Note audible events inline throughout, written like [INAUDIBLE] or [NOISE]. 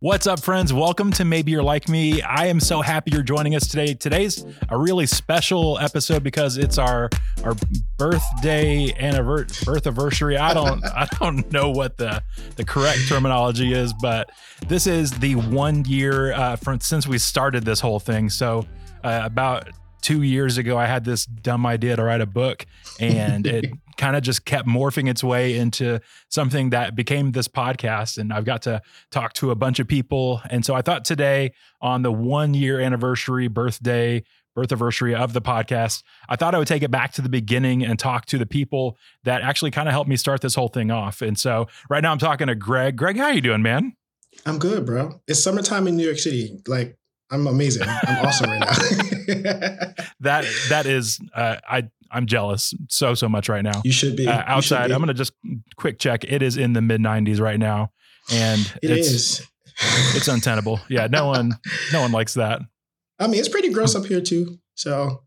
What's up, friends? Welcome to Maybe You're Like Me. I am so happy you're joining us today. Today's a really special episode because it's our our birthday anniversary birth anniversary. I don't [LAUGHS] I don't know what the the correct terminology is, but this is the one year uh, from since we started this whole thing. So uh, about two years ago, I had this dumb idea to write a book, and it [LAUGHS] kind of just kept morphing its way into something that became this podcast. And I've got to talk to a bunch of people. And so I thought today, on the one year anniversary, birthday, birth anniversary of the podcast, I thought I would take it back to the beginning and talk to the people that actually kind of helped me start this whole thing off. And so right now I'm talking to Greg. Greg, how you doing, man? I'm good, bro. It's summertime in New York City. Like I'm amazing. I'm awesome right now. [LAUGHS] that that is uh, I I'm jealous so so much right now. You should be uh, outside. Be. I'm gonna just quick check. It is in the mid 90s right now, and it it's, is. it's untenable. Yeah, no one no one likes that. I mean, it's pretty gross up here too. So,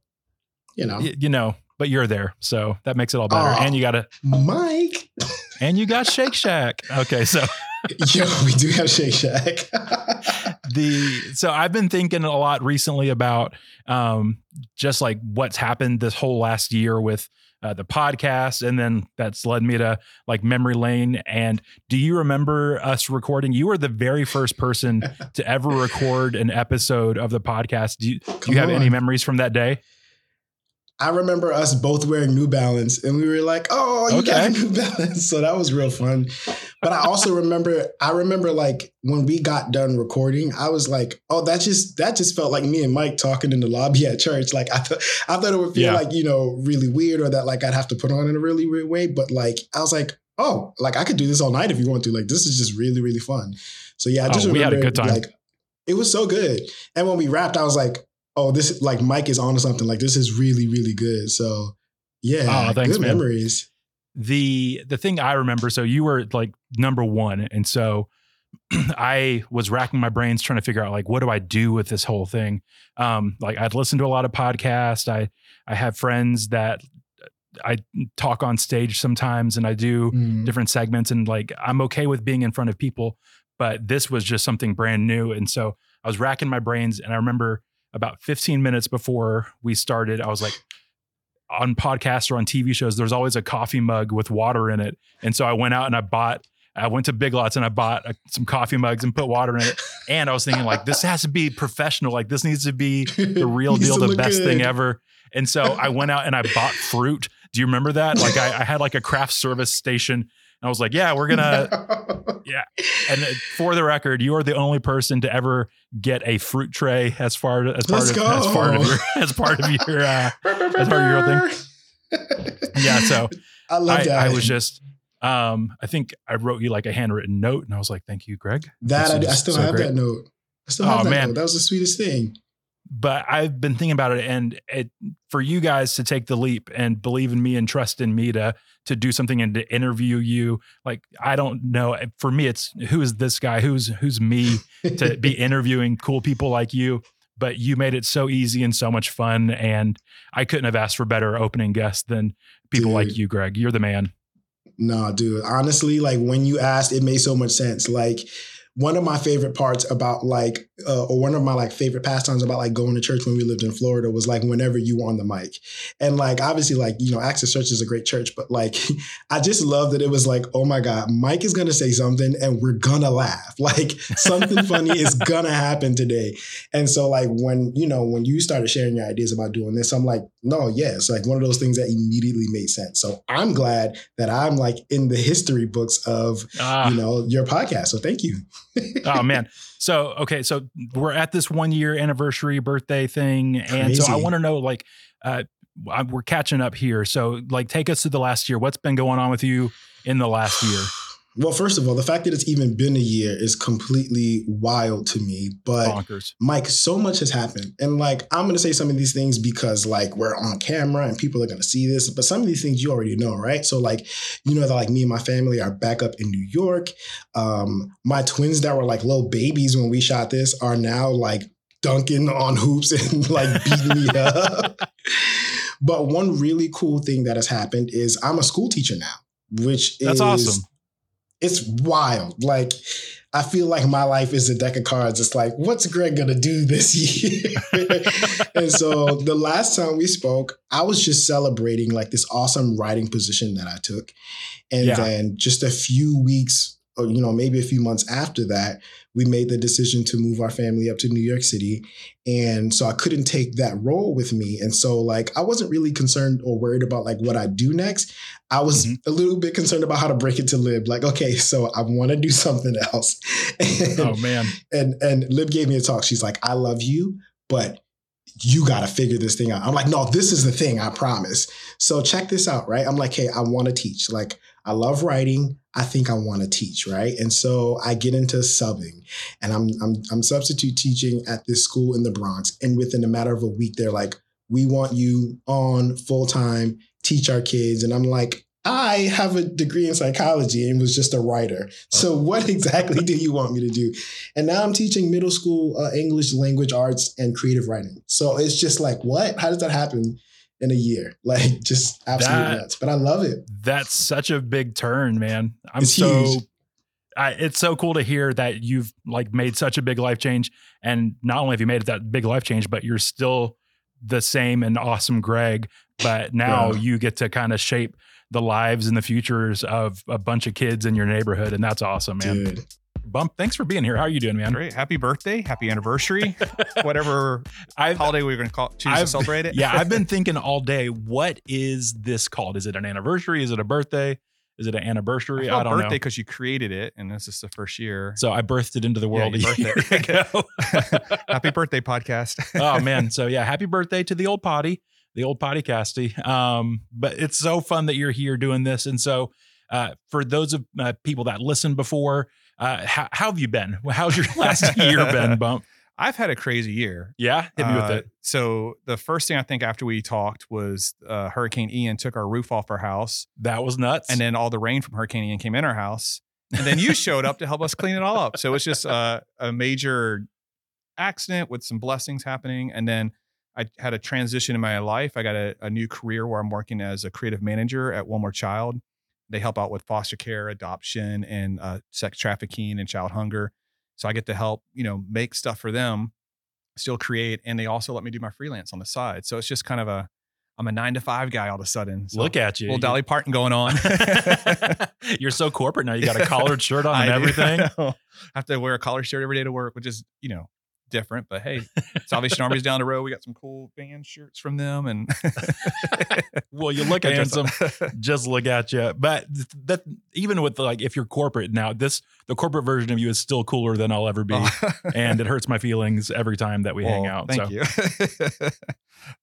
you know, y- you know, but you're there, so that makes it all better. Oh, and you got a Mike. [LAUGHS] and you got Shake Shack. Okay, so [LAUGHS] Yo, we do have Shake Shack. [LAUGHS] the so I've been thinking a lot recently about um, just like what's happened this whole last year with uh, the podcast, and then that's led me to like memory lane. And do you remember us recording? You were the very first person to ever record an episode of the podcast. Do you, do you have on. any memories from that day? I remember us both wearing New Balance, and we were like, "Oh, you Okay. got [LAUGHS] New Balance!" So that was real fun. But I also remember, I remember like when we got done recording, I was like, "Oh, that just that just felt like me and Mike talking in the lobby at church." Like I thought, I thought it would feel Yeah. like you know really weird, or that like I'd have to put on in a really weird way. But like I was like, "Oh, like I could do this all night if you want to." Like this is just really really fun. So yeah, I oh, just Oh, we had remember a good time. like it was so good. And when we wrapped, I was like, "Oh, this like Mike is on to something. Like this is really really good." So yeah, Oh, thanks, good man. memories. the the thing I remember, so you were like number one, and so [CLEARS THROAT] I was racking my brains trying to figure out like what do I do with this whole thing. Um, like I'd listen to a lot of podcasts. I I have friends that I talk on stage sometimes, and I do Mm. different segments, and like I'm okay with being in front of people, but this was just something brand new, and so I was racking my brains, and I remember about 15 minutes before we started, I was like on podcasts or on TV shows, there's always a coffee mug with water in it. And so I went out and I bought, I went to Big Lots and I bought uh, some coffee mugs and put water in it. And I was thinking, like, this has to be professional. Like, this needs to be the [LAUGHS] real deal, the best thing ever. And so I went out and I bought fruit. Do you remember that? Like, I, I had like a craft service station. I was like, yeah, we're going [LAUGHS] to, Yeah. and uh, for the record, you are the only person to ever get a fruit tray as far as part Let's of as part of your as part of your uh, That's part of your [LAUGHS] yeah. So I love I, that. I was just um I think I wrote you like a handwritten note and I was like, thank you, Greg. that. I, I still so have great. that note. I still Oh, that man. note. That was the sweetest thing. But I've been thinking about it and it for you guys to take the leap and believe in me and trust in me to to do something and to interview you. Like I don't know. Eh, for me, it's who is this guy? Who's who's me to be [LAUGHS] interviewing cool people like you? But you made it so easy and so much fun. And I couldn't have asked for better opening guests than people like you, Greg. You're the man. Nah, dude. Honestly, like when you asked, it made so much sense. Like one of my favorite parts about like, uh, or one of my like favorite pastimes about like going to church when we lived in Florida was like whenever you were on the mic, and like obviously like you know Access Church is a great church, but like [LAUGHS] I just love that it was like oh my god, Mike is gonna say something and we're gonna laugh. [LAUGHS] Like something funny is gonna happen today, and so like when you know when you started sharing your ideas about doing this, I'm like no, yeah, it's like one of those things that immediately made sense. So I'm glad that I'm like in the history books of Ah. you know your podcast. So thank you. Oh man. So okay so we're at this one year anniversary birthday thing and so i want to know like uh I- we're catching up here. So like take us to the last year. What's been going on with you in the last year Well, first of all, the fact that it's even been a year is completely wild to me. But bonkers Mike, so much has happened. And like, I'm going to say some of these things because like we're on camera and people are going to see this. But some of these things you already know, right? So like, you know that like me and my family are back up in New York. Um, my twins that were like little babies when we shot this are now like dunking on hoops [LAUGHS] and like beating me up. But one really cool thing that has happened is I'm a school teacher now, which That's is awesome. It's wild. Like I feel like my life is a deck of cards. It's like, what's Greg gonna do this [LAUGHS] year? and so the last time we spoke, I was just celebrating like this awesome writing position that I took. And Yeah. then just a few weeks, you know, maybe a few months after that, we made the decision to move our family up to New York City. And so I couldn't take that role with me. And so like I wasn't really concerned or worried about like what I do next. I was Mhm. a little bit concerned about how to break it to Lib. Like, okay, so I want to do something else. And, [LAUGHS] Oh man. and and Lib gave me a talk. She's like, I love you, but you got to figure this thing out. I'm like, no, this is the thing, I promise. So check this out, right? I'm like, hey, I want to teach. Like, I love writing. I think I want to teach, right? And so I get into subbing and I'm, I'm I'm substitute teaching at this school in the Bronx. And within a matter of a week, they're like, we want you on full time, teach our kids. And I'm like, I have a degree in psychology and was just a writer. So what [LAUGHS] exactly do you want me to do? And now I'm teaching middle school uh, English language arts and creative writing. So it's just like, what? How does that happen in a year? [LAUGHS] Like, just absolutely That- nuts. But I love it. That's such a big turn, man. I'm It's so huge. I, it's so cool to hear that you've like made such a big life change and not only have you made that big life change but you're still the same and awesome Greg but now Yeah. you get to kind of shape the lives and the futures of a bunch of kids in your neighborhood and that's awesome man. Dude. Bump thanks for being here. How are you doing man? Great. Happy birthday. Happy anniversary. [LAUGHS] Whatever I've holiday we're going to call choose I've- to celebrate it. [LAUGHS] yeah, I've been [LAUGHS] thinking all day what is this called? Is it an anniversary? Is it a birthday? Is it an anniversary? felt I, don't birthday know. because you created it, and this is the first year. So I birthed it into the world you a year ago. Happy birthday, podcast. oh man so yeah happy birthday to the old potty the old potty casty um but it's so fun that you're here doing this. And so uh for those of uh, people that listened before uh how, how have you been? How's your [LAUGHS] last year been bump? I've had a crazy year. yeah? Hit me with Uh, it. So the first thing I think after we talked was uh, Hurricane Ian took our roof off our house, that was nuts. And then all the rain from Hurricane Ian came in our house, and then you showed up to help us clean it all up. So it's just uh, a major accident with some blessings happening, and then I had a transition in my life. I got a, a new career where I'm working as a creative manager at One More Child. They help out with foster care, adoption, and uh, sex trafficking and child hunger. So I get to help, you know, make stuff for them, still create, and they also let me do my freelance on the side. So it's just kind of a, I'm a nine to five guy all of a sudden. So look at you little Dolly Parton going on. [LAUGHS] you're so corporate now you got a [LAUGHS] collared shirt on and do. everything I [LAUGHS] have to wear a collared shirt every day to work, which is, you know, different. But hey, [LAUGHS] Salvation Army's down the road. We got some cool band shirts from them. And [LAUGHS] well you look [LAUGHS] handsome just look at you. But that even with like if you're corporate now, this the corporate version of you is still cooler than I'll ever be, oh. and it hurts my feelings every time that we hang out. Thank so, you.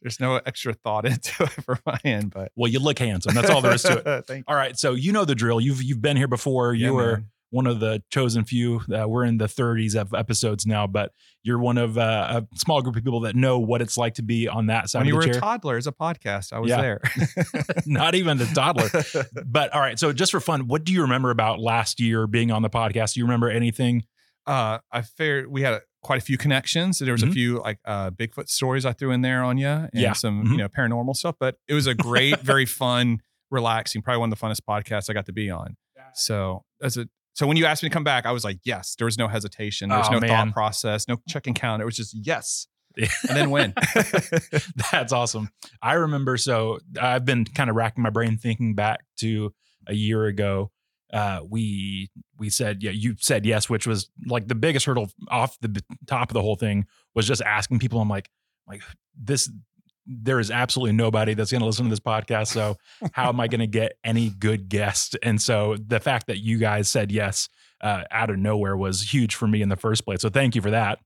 There's no extra thought into it for my end, but well, you look handsome. That's all there is to it. Thank All right, so you know the drill. You've you've been here before. you. you were man. One of the chosen few. Uh, we're in the 30s of episodes now, but you're one of uh, a small group of people that know what it's like to be on that side when you of were the a chair. toddler as a podcast, I was Yeah. there. [LAUGHS] Not even a toddler. [LAUGHS] But all right, so just for fun, what do you remember about last year being on the podcast? Do you remember anything? uh, I fair we had a, quite a few connections. There was Mhm. a few like uh, Bigfoot stories I threw in there on you, and Yeah. some Mhm. you know paranormal stuff. But it was a great, [LAUGHS] very fun, relaxing, probably one of the funnest podcasts I got to be on. So as a so when you asked me to come back, I was like, yes. There was no hesitation. There was Oh, no man. thought process, no checking count. It was just yes, and then win. [LAUGHS] That's awesome. I remember. So I've been kind of racking my brain thinking back to a year ago. Uh, we we said yeah. You said yes, which was like the biggest hurdle off the top of the whole thing was just asking people. I'm like, like this. There is absolutely nobody that's going to listen to this podcast. So how am I going to get any good guest? And so the fact that you guys said yes uh, out of nowhere was huge for me in the first place. So thank you for that.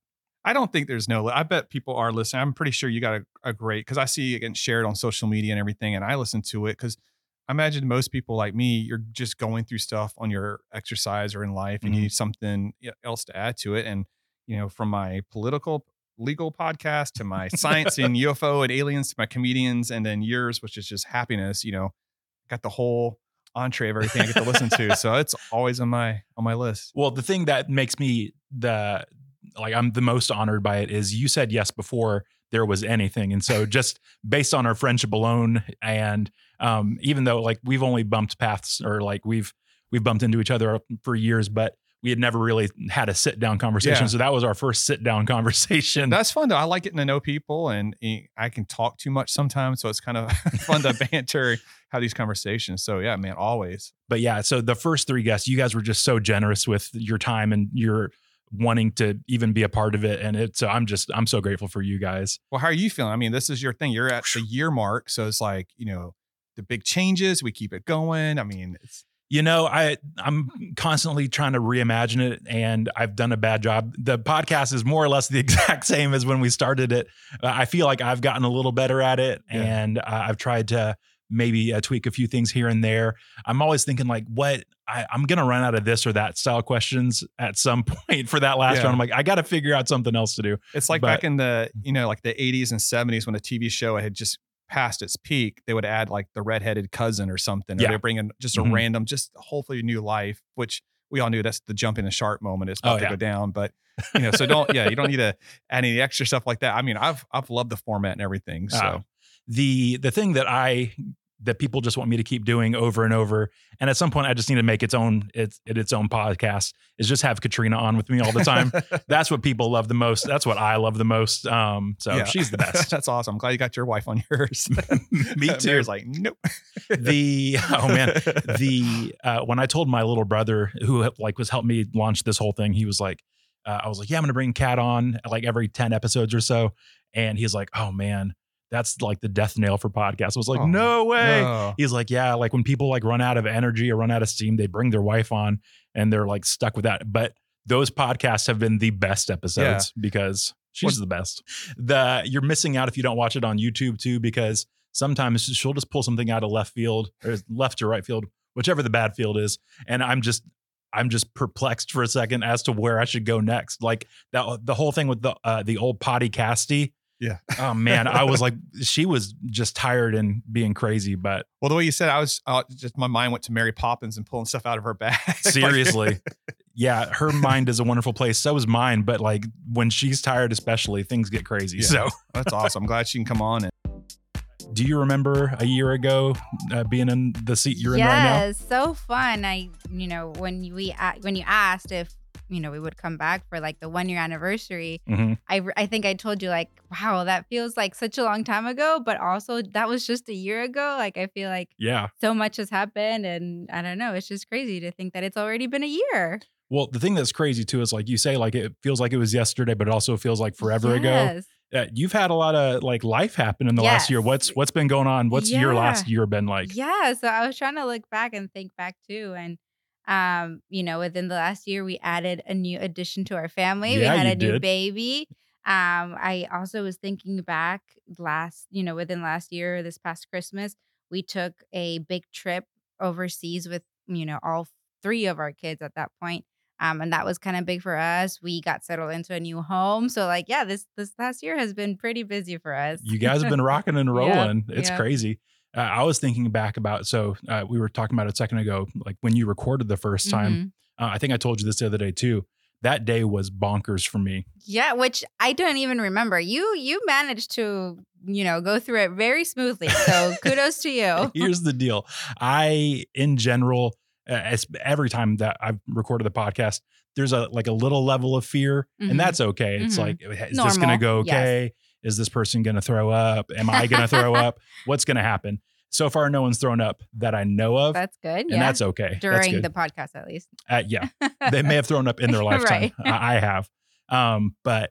I don't think there's no. I bet people are listening. I'm pretty sure you got a, a great because I see it getting shared on social media and everything, and I listen to it because I imagine most people like me, you're just going through stuff on your exercise or in life, and Mhm. you need something else to add to it. And you know, from my political legal podcast to my [LAUGHS] science and UFO and aliens to my comedians, and then yours, which is just happiness. You know, got the whole entree of everything I get to listen to, so [LAUGHS] it's always on my on my list. Well, the thing that makes me the like I'm the most honored by it is you said yes before there was anything, and so [LAUGHS] just based on our friendship alone, and um, even though like we've only bumped paths or like we've we've bumped into each other for years, but we had never really had a sit down conversation. Yeah. So that was our first sit down [LAUGHS] conversation. That's fun though. I like getting to know people, and eh, I can talk too much sometimes, so it's kind of [LAUGHS] fun to banter, have these conversations. So yeah, man, always. but yeah, so the first three guests, you guys were just so generous with your time and your wanting to even be a part of it. And it's, so I'm just, I'm so grateful for you guys. Well, how are you feeling? I mean, this is your thing. You're at the year mark, so it's like you know the big changes. We keep it going. I mean, it's You know, I I'm constantly trying to reimagine it, and I've done a bad job. The podcast is more or less the [LAUGHS] exact same as when we started it. Uh, I feel like I've gotten a little better at it, Yeah. and uh, I've tried to maybe uh, tweak a few things here and there. I'm always thinking like, what I, I'm gonna run out of this or that style questions at some [LAUGHS] point for that last Yeah. round. I'm like, I got to figure out something else to do. It's like But- back in the you know like the 80s and 70s when a TV show I had just passed its peak, they would add like the redheaded cousin or something, or Yeah. they bring in just a Mhm. random, just hopefully new life, which we all knew that's the jump in the shark moment. It's about Oh, to yeah. go down, but you know, so don't [LAUGHS] yeah, you don't need to add any extra stuff like that. I mean, I've I've loved the format and everything. So Oh. the the thing that I that people just want me to keep doing over and over, and at some point I just need to make its own its its own podcast is just have Katrina on with me all the time. [LAUGHS] That's what people love the most. That's what I love the most. Um, so Yeah. she's the best. [LAUGHS] that's awesome. I'm glad you got your wife on yours. [LAUGHS] me too. Mary's like, nope. the oh man the uh, when I told my little brother who like was helping me launch this whole thing, he was like, uh, I was like, yeah, I'm gonna bring Kat on like every ten episodes or so, and he's like, oh man, that's like the death nail for podcasts. I was like, Oh, no way. No. He's like, yeah, like when people like run out of energy or run out of steam, they bring their wife on and they're like stuck with that. But those podcasts have been the best episodes because she's the best. The you're missing out if you don't watch it on YouTube too, because sometimes she'll just pull something out of left field or left or right field, whichever the bad field is, and I'm just I'm just perplexed for a second as to where I should go next. Like that the whole thing with the uh, the old potty casty. Yeah. [LAUGHS] Oh man, I was like, she was just tired and being crazy, but Well, the way you said, it, I was uh, just my mind went to Mary Poppins and pulling stuff out of her bag. [LAUGHS] Seriously [LAUGHS] yeah her mind is a wonderful place so is mine but like when she's tired especially things get crazy Yeah. so that's awesome. I'm glad she can come on. And do you remember a year ago uh, being in the seat you're in right now yes, so fun. I, you know, when we a- when you asked if you know we would come back for like the one year anniversary, Mhm. I I think I told you like, wow, that feels like such a long time ago, but also that was just a year ago. Like I feel like yeah so much has happened, and I don't know, it's just crazy to think that it's already been a year. well the thing that's crazy too is like you say like it feels like it was yesterday but it also feels like forever ago Yes. uh, you've had a lot of like life happen in the last year what's what's been going on what's your last year been like yeah so i was trying to look back and think back too and um you know within the last year we added a new addition to our family we had a new baby um i also was thinking back last you know within last year this past christmas we took a big trip overseas with you know all three of our kids at that point um, and that was kind of big for us. We got settled into a new home, so like, yeah, this this last year has been pretty busy for us. you guys have been rocking and [LAUGHS] Yeah, rolling. it's yeah. crazy. Uh, I was thinking back about so uh, we were talking about it a second ago, like when you recorded the 1st time. Mhm. Uh, I think I told you this the other day too. That day was bonkers for me. Yeah, which I don't even remember. You you managed to, you know, go through it very smoothly. So [LAUGHS] kudos to you. [LAUGHS] Here's the deal. I, in general, uh, as every time that I've recorded the podcast, there's a like a little level of fear, Mhm. and that's okay. It's Mhm. like, is this going to Normal, go yes. Is this person going to throw up? Am I going to throw [LAUGHS] up? What's going to happen? So far, no one's thrown up that I know of, That's good. and Yeah. that's okay. that's During good. the podcast at least. Uh, yeah, [LAUGHS] they may have thrown up in their [LAUGHS] lifetime. Right. I, have. Um, but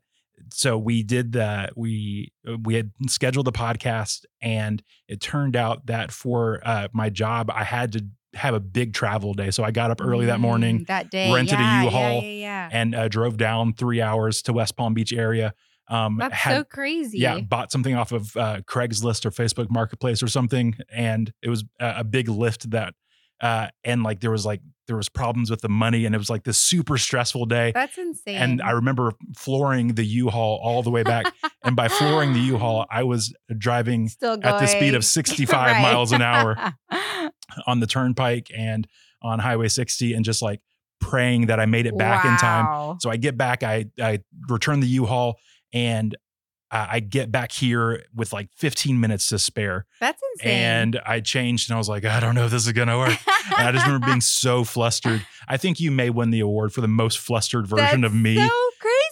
so we did the we we had scheduled the podcast, and it turned out that for uh, my job, I had to have a big travel day. So I got up early that morning Mm, That day. rented a yeah, U-Haul, Yeah, yeah, yeah. and uh, drove down three hours to West Palm Beach area. Um, That's had, so crazy. yeah, bought something off of uh, Craigslist or Facebook Marketplace or something, and it was a, a big lift that, uh, and like there was like there was problems with the money, and it was like this super stressful day. That's insane. And I remember flooring the U-Haul all the way back, and by flooring the U-Haul, [LAUGHS] I was driving still at the speed of [LAUGHS] 65 Right. miles an hour [LAUGHS] on the turnpike and on Highway 60, and just like praying that I made it back in time. So I get back, I I return the U-Haul, and I get back here with like 15 minutes to spare. That's insane. And I changed and I was like, I don't know if this is going to work. and I just remember being [LAUGHS] so flustered. I think you may win the award for the most flustered version That's of me. So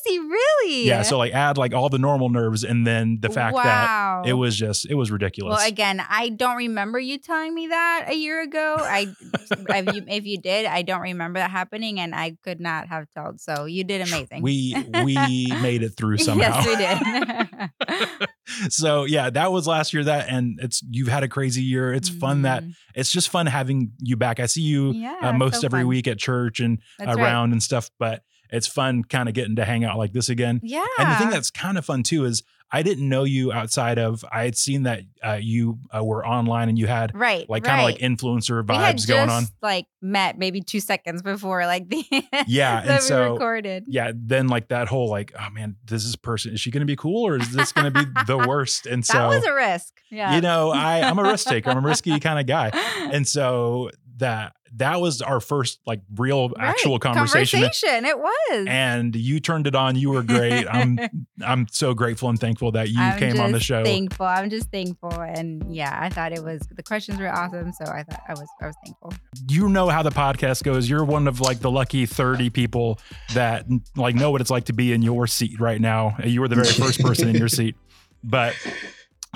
crazy, really. yeah. So like add like all the normal nerves and then the fact that it was just, it was ridiculous. Well, again, I don't remember you telling me that a year ago. I, [LAUGHS] if, you, if you did, I don't remember that happening, and I could not have told. So you did amazing. we we [LAUGHS] made it through somehow. yes, we did. [LAUGHS] so yeah, that was last year. That and it's you've had a crazy year. It's fun that Mhm. it's just fun having you back. I see you yeah, uh, most so every fun. week at church and That's right. around and stuff, but it's fun kind of getting to hang out like this again. Yeah. And the thing that's kind of fun too is I didn't know you outside of I had seen that uh, you uh, were online and you had right, like kind of like right. influencer we had vibes going on. Like met maybe two seconds before like the [LAUGHS] Yeah, that and so recorded. yeah, then like that whole like oh man, this is person is she going to be cool or is this going to be the [LAUGHS] worst? And that so was a risk. Yeah. you know I I'm a risk taker. I'm a risky [LAUGHS] kind of guy. and so that that was our first like real Right. actual conversation. Conversation. It was. And you turned it on. You were great. I'm [LAUGHS] I'm so grateful and thankful that you I'm came on the show. Thankful. I'm just thankful, and yeah, I thought it was the questions were awesome. So I thought I was I was thankful. you know how the podcast goes. You're one of like the lucky 30 people that like know what it's like to be in your seat right now. You were the very first person in your [LAUGHS] seat. But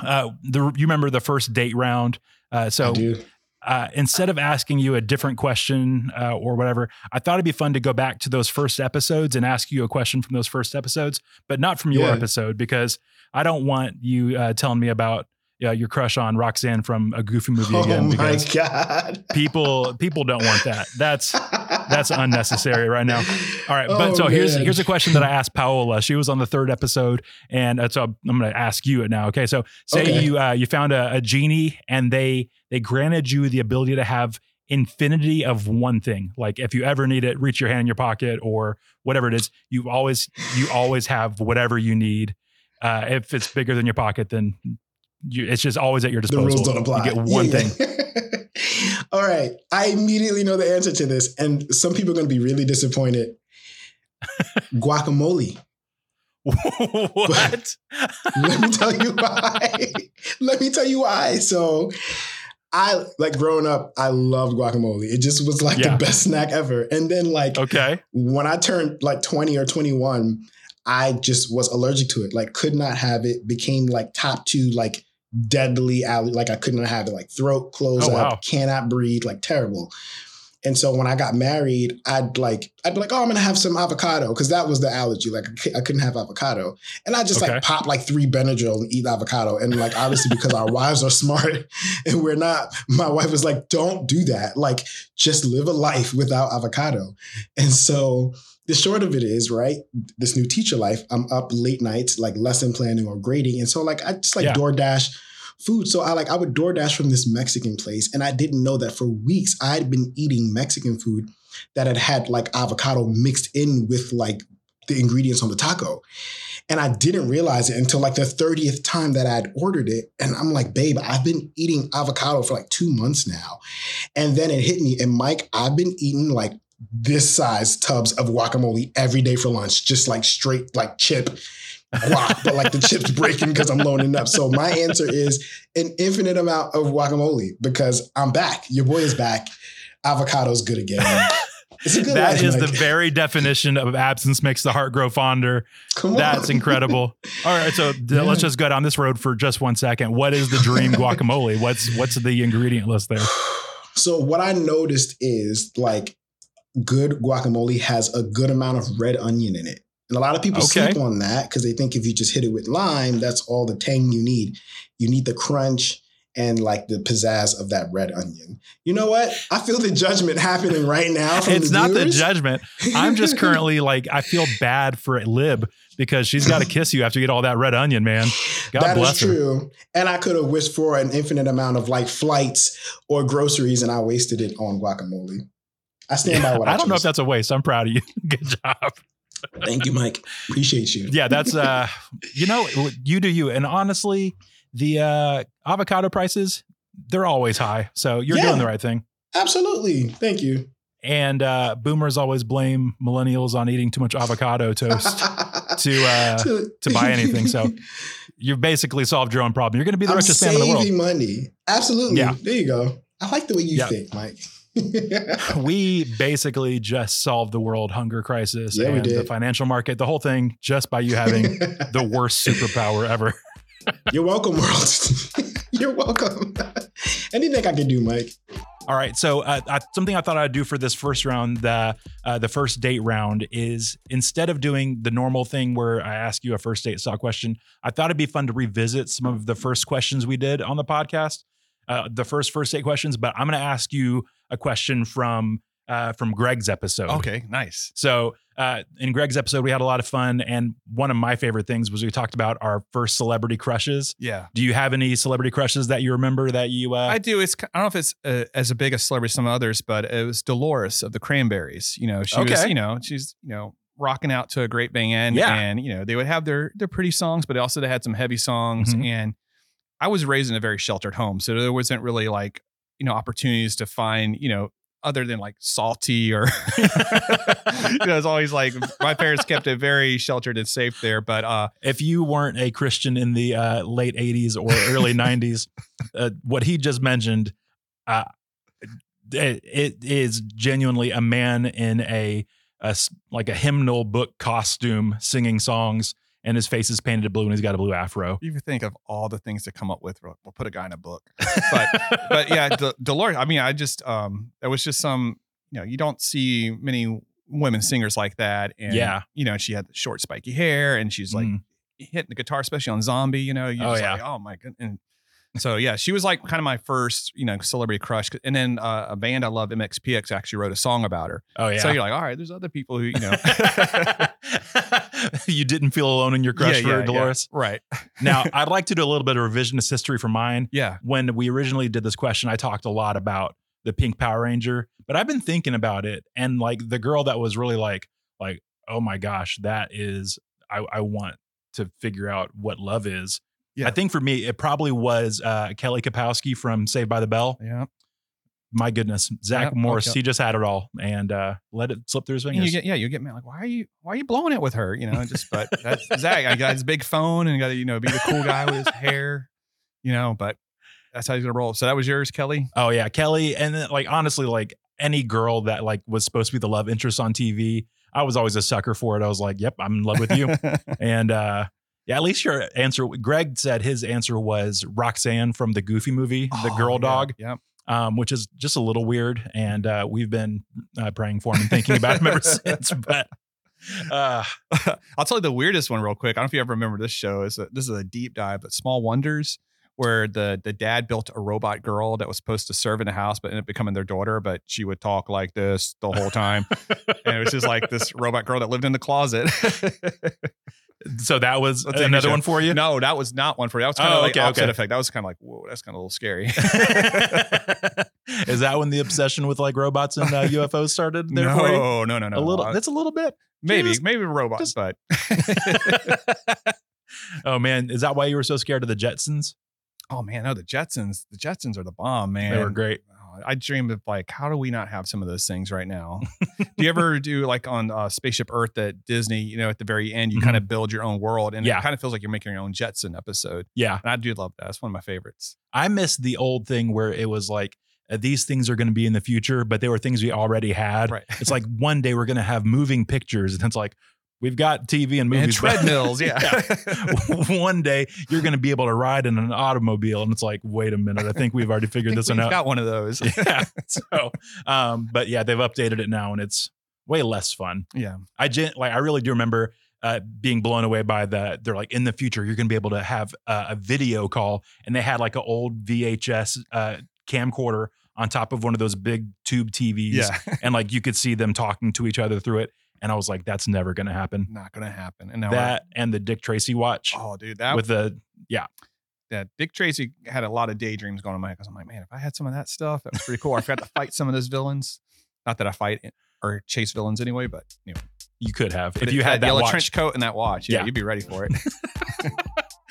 uh the you remember the first date round. Uh I so do. Uh, instead of asking you a different question uh, or whatever, I thought it'd be fun to go back to those first episodes and ask you a question from those first episodes, but not from your Yeah. episode because I don't want you uh, telling me about uh, your crush on Roxanne from a Goofy movie Oh again my because god. people people don't want that. That's that's unnecessary right now. All right, but Oh, so here's man. here's a question that I asked Paola. She was on the third episode, and uh, so I'm going to ask you it now. Okay, so say Okay. you uh, you found a, a genie, and they they granted you the ability to have infinity of one thing. Like if you ever need it, reach your hand in your pocket or whatever it is. You always you always have whatever you need. Uh, if it's bigger than your pocket, then you, it's just always at your disposal. the rules don't apply. You get one Yeah, thing. yeah. [LAUGHS] All right. I immediately know the answer to this, and some people are going to be really disappointed. [LAUGHS] Guacamole. [LAUGHS] what? Let me tell you why. Let me tell you why. So, I like growing up, I loved guacamole. It just was like Yeah. the best snack ever. And then, like, okay. when I turned like 20 or 21, I just was allergic to it. Like could not have it. Became like top two, like deadly aller- Like I could not have it. Like throat close Oh, up, wow. cannot breathe, like terrible. And so when I got married, I'd like I'd be like, oh, I'm gonna have some avocado because that was the allergy. Like I I couldn't have avocado, and I just Okay. like pop like three Benadryl and eat avocado. And like obviously because our wives are smart [LAUGHS] and we're not, my wife was like, don't do that. Like just live a life without avocado. And so the short of it is, right, this new teacher life, I'm up late nights, like lesson planning or grading. And so like I just like Yeah. DoorDash food. So I like I would DoorDash from this Mexican place. And I didn't know that for weeks I'd been eating Mexican food that had had like avocado mixed in with like the ingredients on the taco. And I didn't realize it until like the 30th time that I'd ordered it. And I'm like, babe, I've been eating avocado for like two months now. And then it hit me. And Mike, I've been eating like this size tubs of guacamole every day for lunch, just like straight like chip guac, [LAUGHS] but like the chips breaking because I'm loading up. So my answer is an infinite amount of guacamole because I'm back. Your boy is back. Avocado's good again. [LAUGHS] It's a good That life, is the very definition of absence makes the heart grow fonder. That's incredible. [LAUGHS] All right, so Yeah. let's just go down this road for just one second. What is the dream guacamole? What's what's the ingredient list there? [SIGHS] So what I noticed is like good guacamole has a good amount of red onion in it. And a lot of people Okay. sleep on that because they think if you just hit it with lime, that's all the tang you need. You need the crunch and like the pizzazz of that red onion. You know what? I feel the judgment happening right now from It's the not the judgment. I'm just [LAUGHS] currently like I feel bad for Lib because she's got to kiss you after you get all that red onion, man. God That is bless her. true. And I could have wished for an infinite amount of like flights or groceries and I wasted it on guacamole. I stand by what I, I don't know if that's a waste. I'm proud of you. [LAUGHS] Good job. Thank you, Mike. Appreciate you. Yeah, that's uh you know, you do you. And honestly, the uh avocado prices, they're always high. So you're Yeah. doing the right thing. Absolutely. Thank you. And uh boomers always blame millennials on eating too much avocado toast. [LAUGHS] to uh, to buy anything. So [LAUGHS] you've basically solved your own problem. You're going to be the I'm richest man in the world. saving money. Absolutely. Yeah. There you go. I like the way you Yeah. think, Mike. [LAUGHS] we basically just solved the world hunger crisis Yeah, we and the financial market, the whole thing, just by you having the [LAUGHS] worst superpower ever. [LAUGHS] You're welcome, world. You're welcome. Anything I can do, Mike. All right, so uh, I, something I thought I'd do for this first round, the uh, the first date round, is instead of doing the normal thing where I ask you a first date style question, I thought it'd be fun to revisit some of the first questions we did on the podcast, uh, the first first date questions. But I'm going to ask you a question from uh, from Greg's episode. Okay, nice. So uh, in Greg's episode, we had a lot of fun, and one of my favorite things was we talked about our first celebrity crushes. Yeah. Do you have any celebrity crushes that you remember that you? Uh, I do. It's I don't know if it's uh, as a big a celebrity as some others, but it was Dolores of the Cranberries. You know, she was. Okay. You know, she's you know rocking out to a great band. Yeah. And you know they would have their their pretty songs, but also they had some heavy songs. Mhm. And I was raised in a very sheltered home, so there wasn't really like you know opportunities to find you know other than like Psalty or [LAUGHS] you know it's always like my parents kept it very sheltered and safe there but uh if you weren't a Christian in the uh, late 80s or early [LAUGHS] 90s, uh, what he just mentioned, uh, it, it is genuinely a man in a like a hymnal book costume singing songs, and his face is painted blue, and he's got a blue afro. you think of all the things to come up with we'll, put a guy in a book but [LAUGHS] but yeah, De- Dolores. I mean, I just um, it was just some. You know, you don't see many women singers like that, and Yeah. you know, she had the short, spiky hair, and she's like Mm. hitting the guitar, especially on "Zombie." You know, you Oh, just yeah. like, oh my god, and so yeah, she was like kind of my first, you know, celebrity crush. And then uh, a band I love, MXPX, actually wrote a song about her. Oh yeah. So you're like, all right, there's other people who you know. [LAUGHS] [LAUGHS] [LAUGHS] you didn't feel alone in your crush Yeah, for yeah, yeah. Dolores. right? [LAUGHS] Now, [LAUGHS] I'd like to do a little bit of revisionist history for mine. Yeah, when we originally did this question, I talked a lot about the pink Power Ranger, but I've been thinking about it and like the girl that was really like, like, oh my gosh, that is, I, I want to figure out what love is. Yeah. I think for me, it probably was uh, Kelly Kapowski from Saved by the Bell. yeah. My goodness, Zach Yep, Morris, okay. he just had it all and uh, let it slip through his fingers. you get yeah, you get mad like why are you why are you blowing it with her? You know, just but that's [LAUGHS] Zach. I got his big phone and got to you know be the cool guy with his [LAUGHS] hair. You know, but that's how he's gonna roll. So that was yours, Kelly. Oh yeah, Kelly, and then, like honestly, like any girl that like was supposed to be the love interest on TV, I was always a sucker for it. I was like, "Yep, I'm in love with you." [LAUGHS] and uh, yeah, at least your answer. Greg said his answer was Roxanne from the Goofy movie, the Oh, girl yeah, dog, Yep. Um, which is just a little weird. And uh, we've been uh, praying for him and thinking about him ever [LAUGHS] since. But uh, [LAUGHS] I'll tell you the weirdest one real quick. I don't know if you ever remember this show. Is this is a deep dive, but Small Wonders, where the the dad built a robot girl that was supposed to serve in the house, but ended up becoming their daughter. But she would talk like this the whole time, [LAUGHS] and it was just like this robot girl that lived in the closet. [LAUGHS] so that was Let's another one for you. no, that was not one for you. That was kind Oh, of like okay, opposite okay. effect. That was kind of like whoa, that's kind of a little scary. [LAUGHS] is that when the obsession with like robots and uh, UFOs started there for you? no, no, no, no. a little. That's a little bit. maybe, just- maybe robots, just- but oh man, is that why you were so scared of the Jetsons? Oh man, no, the Jetsons. The Jetsons are the bomb, man. They were great. Oh, I dream of like, how do we not have some of those things right now? [LAUGHS] do you ever do like on uh, Spaceship Earth at Disney? You know, at the very end, you kind of build your own world, and Mm-hmm. Yeah. it kind of feels like you're making your own Jetson episode. Yeah, And I do love that. It's one of my favorites. I miss the old thing where it was like uh, these things are going to be in the future, but they were things we already had. Right. It's like one day we're going to have moving pictures, and it's like we've got TV and And movies. but- treadmills, [LAUGHS] yeah. one day you're going to be able to ride in an automobile, and it's like, wait a minute, I think we've already figured this one we've out. got one of those. [LAUGHS] yeah. [LAUGHS] So, um, but yeah, they've updated it now, and it's way less fun. yeah. I gen- like I really do remember uh, being blown away by the they're like in the future you're gonna be able to have uh, a video call and they had like an old VHS uh, camcorder on top of one of those big tube TVs Yeah. and like you could see them talking to each other through it and I was like that's never gonna happen not gonna happen. And now that and the Dick Tracy watch oh, dude, that with the yeah. that Dick Tracy had a lot of daydreams going on my head. because I'm like, man, if I had some of that stuff, that was pretty cool. I forgot to fight some of those villains. Not that I fight or chase villains anyway, but you know, you could have if you had that yellow watch. trench coat and that watch, yeah, Yeah. you'd be ready for it. [LAUGHS]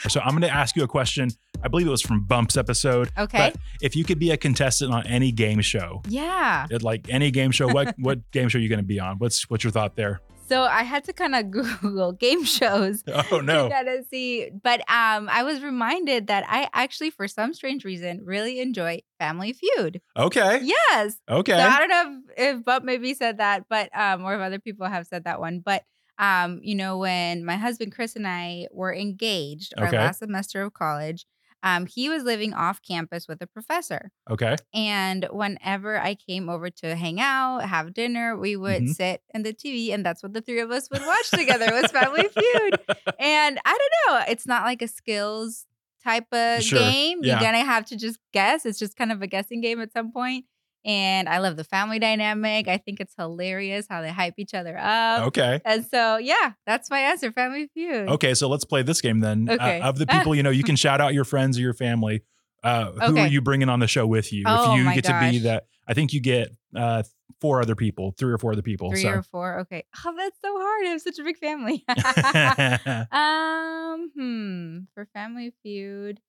So I'm gonna ask you a question. I believe it was from Bumps episode. Okay. But if you could be a contestant on any game show, yeah. like any game show, what what [LAUGHS] game show are you going to be on? What's what's your thought there? So I had to kind of [LAUGHS] Google game shows [LAUGHS] Oh no. to of see. But um, I was reminded that I actually, for some strange reason, really enjoy Family Feud. Okay. Yes. Okay. So I don't know if, if Bump maybe said that, but um, or if other people have said that one. But um, you know, when my husband Chris and I were engaged our Okay. last semester of college, um, he was living off campus with a professor. Okay. And whenever I came over to hang out, have dinner, we would Mhm. sit in the TV, and that's what the three of us would watch together was Family Feud. [LAUGHS] And I don't know, it's not like a skills type of Sure. game. Yeah. You're gonna have to just guess. It's just kind of a guessing game at some point. And I love the family dynamic. I think it's hilarious how they hype each other up. Okay. And so, yeah, that's my answer. Family Feud. Okay, so let's play this game then. Uh, Okay. of the [LAUGHS] people, you know, you can shout out your friends or your family. Uh, who Okay. are you bringing on the show with you? Oh, if you get to be that, I think you get uh, four other people, three or four other people. Three so. or four. Okay. Oh, that's so hard. I have such a big family. [LAUGHS] [LAUGHS] Um, hmm, for Family Feud.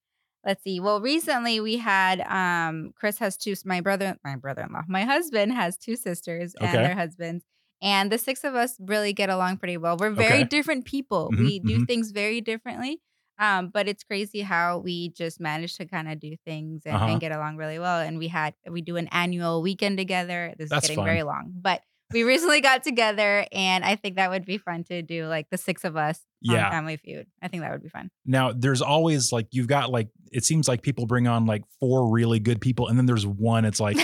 Let's see. Well, recently we had um Chris has two my brother my brother-in-law. My husband has two sisters and Okay. their husbands. And the six of us really get along pretty well. We're very Okay. different people. Mhm, we do mhm. things very differently. Um, but it's crazy how we just managed to kind of do things and, Uh-huh. and get along really well. And we had we do an annual weekend together. This That's is getting fun. very long, but we recently got together, and I think that would be fun to do, like the six of us Yeah. on Family Feud. I think that would be fun. Now, there's always like you've got like it seems like people bring on like four really good people, and then there's one. It's like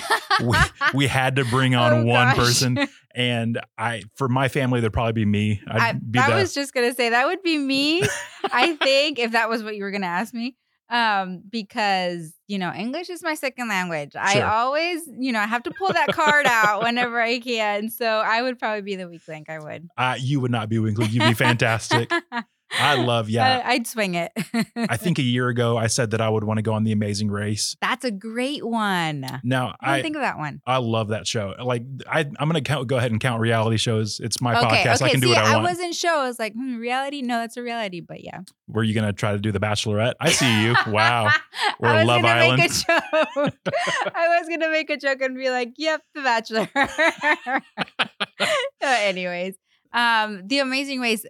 we, [LAUGHS] we had to bring on Oh, one gosh. person, and I for my family, there'd probably be me. I'd I, be I the was just gonna say that would be me. [LAUGHS] I think if that was what you were gonna ask me, um, because you know English is my second language. I always, you know, I have to pull that card out whenever I can. So I would probably be the weak link. I would. uh, you would not be weak link. You'd be fantastic. [LAUGHS] I love yeah. [LAUGHS] I, would swing it. I think a year ago I said that I would want to go on the Amazing Race. that's a great one. I Now didn't I think of that one. I love that show. Like I I'm gonna count, go ahead and count reality shows. It's my okay, podcast. okay. I can do See, what I I want. wasn't sure. I was like, hmm, reality? No, that's a reality. But yeah. Were you gonna try to do the Bachelorette? I see you. [LAUGHS] Wow. Or I was Love gonna Island. Make a joke. [LAUGHS] I was gonna make a joke and be like, "Yep, The Bachelor." Uh, anyways, um, The Amazing Race.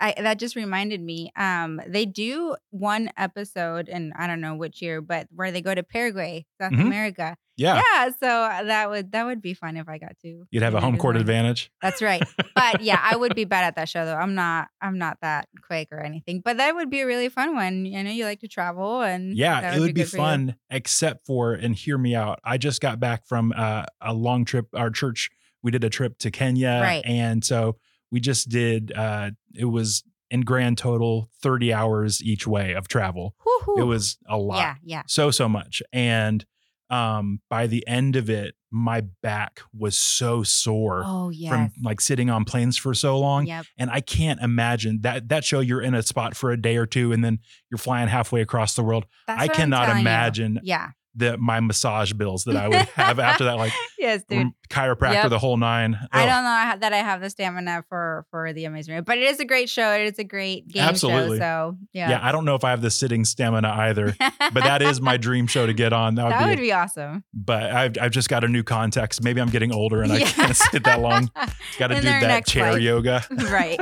I, that just reminded me. Um, they do one episode, and I don't know which year, but where they go to Paraguay, South Mhm. America. Yeah. Yeah, so that would that would be fun if I got to. You'd have a home court advantage. That's right. But yeah, I would be bad at [LAUGHS] that show though. I'm not. I'm not that quick or anything. But that would be a really fun one. You know, you like to travel, and Yeah, that it would be for fun, except for, and hear me out. I just got back from uh, a long trip. Our church, we did a trip to Kenya. Right. And so we just did, uh, it was in grand total 30 hours each way of travel. Woo-hoo. It was a lot. Yeah, yeah. So, so much. And um, by the end of it, my back was so sore Oh yes. from like sitting on planes for so long. Yep. And I can't imagine that that show you're in a spot for a day or two and then you're flying halfway across the world. That's I cannot telling you. imagine Yeah. The my massage bills that I would have after that, like [LAUGHS] yes, dude. chiropractor, Yep. the whole nine. I don't know that I have the stamina for for the Amazing Race, but it is a great show. It is a great game Absolutely. show. So Yeah. yeah, I don't know if I have the sitting stamina either, but that is my [LAUGHS] dream show to get on. That would, that be, would be awesome. But I've I've just got a new context. Maybe I'm getting older and I can't sit that long. [LAUGHS] Got to do that chair life. yoga. right.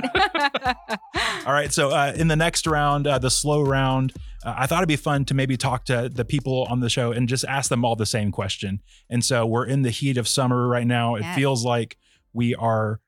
All right. So uh, in the next round, uh, the slow round, uh, I thought it'd be fun to maybe talk to the people on the show and just ask them all the same question. And so we're in the heat of summer right now. It feels like we are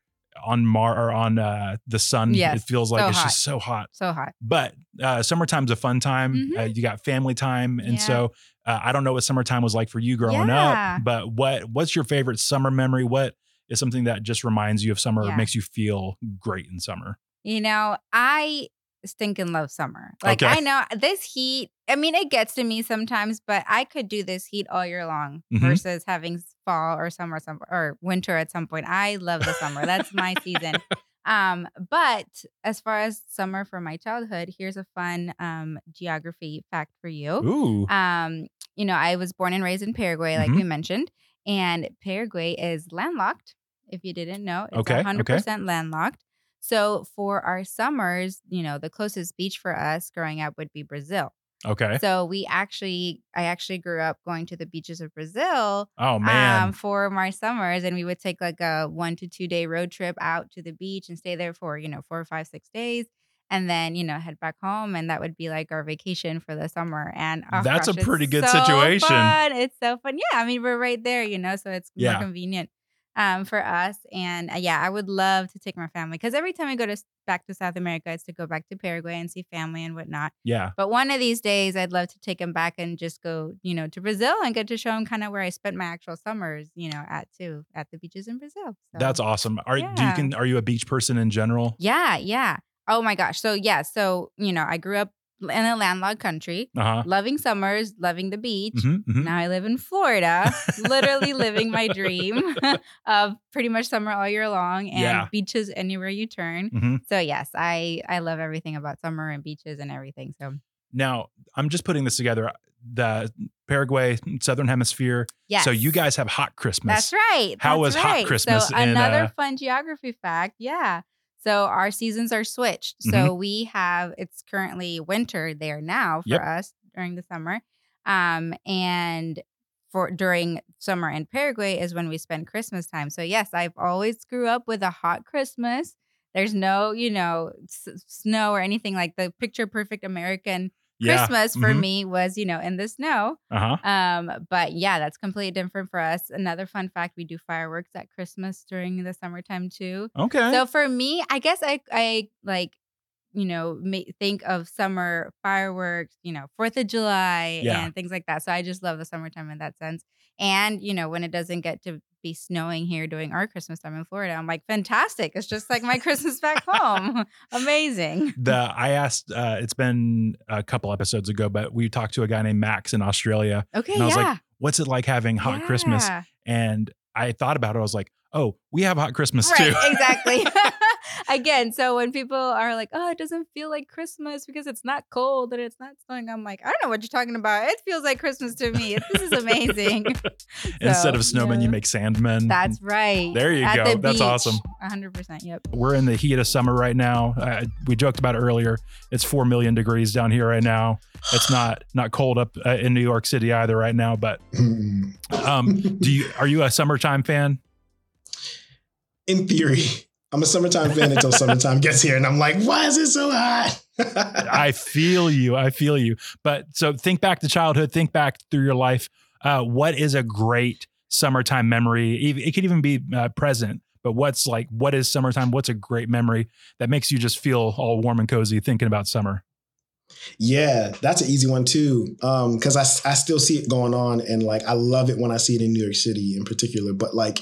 on Mar or on uh, the sun. Yes, It feels like so it's hot. just so hot. so hot. But uh, summertime's a fun time. Mhm. Uh, you got family time, and Yeah. so uh, I don't know what summertime was like for you growing Yeah. up. But what what's your favorite summer memory? What is something that just reminds you of summer, or makes you feel great in summer? You know, I stinking love summer. Like Okay. I know this heat. I mean, it gets to me sometimes, but I could do this heat all year long Mhm. versus having fall or summer, some or winter at some point. I love the summer. That's my season. [LAUGHS] Um, but as far as summer from my childhood, here's a fun um geography fact for you. Ooh, Um, you know, I was born and raised in Paraguay, like Mhm. we mentioned, and Paraguay is landlocked. If you didn't know, it's Okay, okay. 100% landlocked. So for our summers, you know, the closest beach for us growing up would be Brazil. Okay. So we actually, I actually grew up going to the beaches of Brazil Oh man. um, for my summers, and we would take like a one to two day road trip out to the beach and stay there for you know four or five, six days, and then you know head back home, and that would be like our vacation for the summer. And oh That's a gosh, it's pretty good so situation. Fun. It's so fun. Yeah, I mean we're right there, you know, so it's Yeah. more convenient um, for us. And uh, yeah, I would love to take my family because every time I go to back to South America, it's to go back to Paraguay and see family and whatnot. yeah. But one of these days, I'd love to take them back and just go, you know, to Brazil and get to show them kind of where I spent my actual summers, you know, at too, at the beaches in Brazil. So, That's awesome. Are do you can are you a beach person in general? yeah, yeah. Oh my gosh. So yeah, so you know, I grew up in a landlocked country, Uh-huh. loving summers, loving the beach. Mhm, mhm. Now I live in Florida, [LAUGHS] literally living my dream [LAUGHS] of pretty much summer all year long and Yeah. beaches anywhere you turn. Mhm. So yes, I I love everything about summer and beaches and everything. So Now, I'm just putting this together. The Paraguay, Southern Hemisphere. yes. So you guys have hot Christmas. That's right. How that's was hot. Christmas So in, another uh, fun geography fact. Yeah. So our seasons are switched. So Mm-hmm. we have it's currently winter there now for Yep. us during the summer. Um and for during summer in Paraguay is when we spend Christmas time. So yes, I've always grew up with a hot Christmas. There's no, you know, s- snow or anything like the picture perfect American Yeah. Christmas for Mhm. me was, you know, in the snow. Uh-huh. Um, but yeah, that's completely different for us. Another fun fact: we do fireworks at Christmas during the summertime too. Okay. So for me, I guess I I like you know ma- think of summer fireworks, you know, Fourth of July Yeah. and things like that. So I just love the summertime in that sense. And you know, when it doesn't get to be snowing here during our Christmas time in Florida, I'm like, fantastic! It's just like my Christmas back home. [LAUGHS] [LAUGHS] Amazing. the I asked uh it's been a couple episodes ago, but we talked to a guy named Max in Australia. Okay, And I was yeah. like, What's it like having hot Christmas? And I thought about it. I was like, oh, we have hot Christmas right, too. exactly. [LAUGHS] Again, so when people are like, "Oh, it doesn't feel like Christmas because it's not cold and it's not snowing," I'm like, "I don't know what you're talking about. It feels like Christmas to me. This is amazing." [LAUGHS] Instead of snowmen, you make sandmen. That's right. There you At go. the That's beach. awesome. 100%. Yep. We're in the heat of summer right now. Uh, we joked about it earlier. It's four million degrees down here right now. It's not not cold up uh, in New York City either right now. But [LAUGHS] um, do you are you a summertime fan? In theory, I'm a summertime fan until summertime gets here, and I'm like, why is it so hot? [LAUGHS] I feel you. I feel you. But so think back to childhood. Think back through your life. Uh, what is a great summertime memory? It could even be uh, present. But what's like? What is summertime? What's a great memory that makes you just feel all warm and cozy thinking about summer? Yeah, that's an easy one too. Um, because I still see it going on and like I love it when I see it in New York City in particular. But like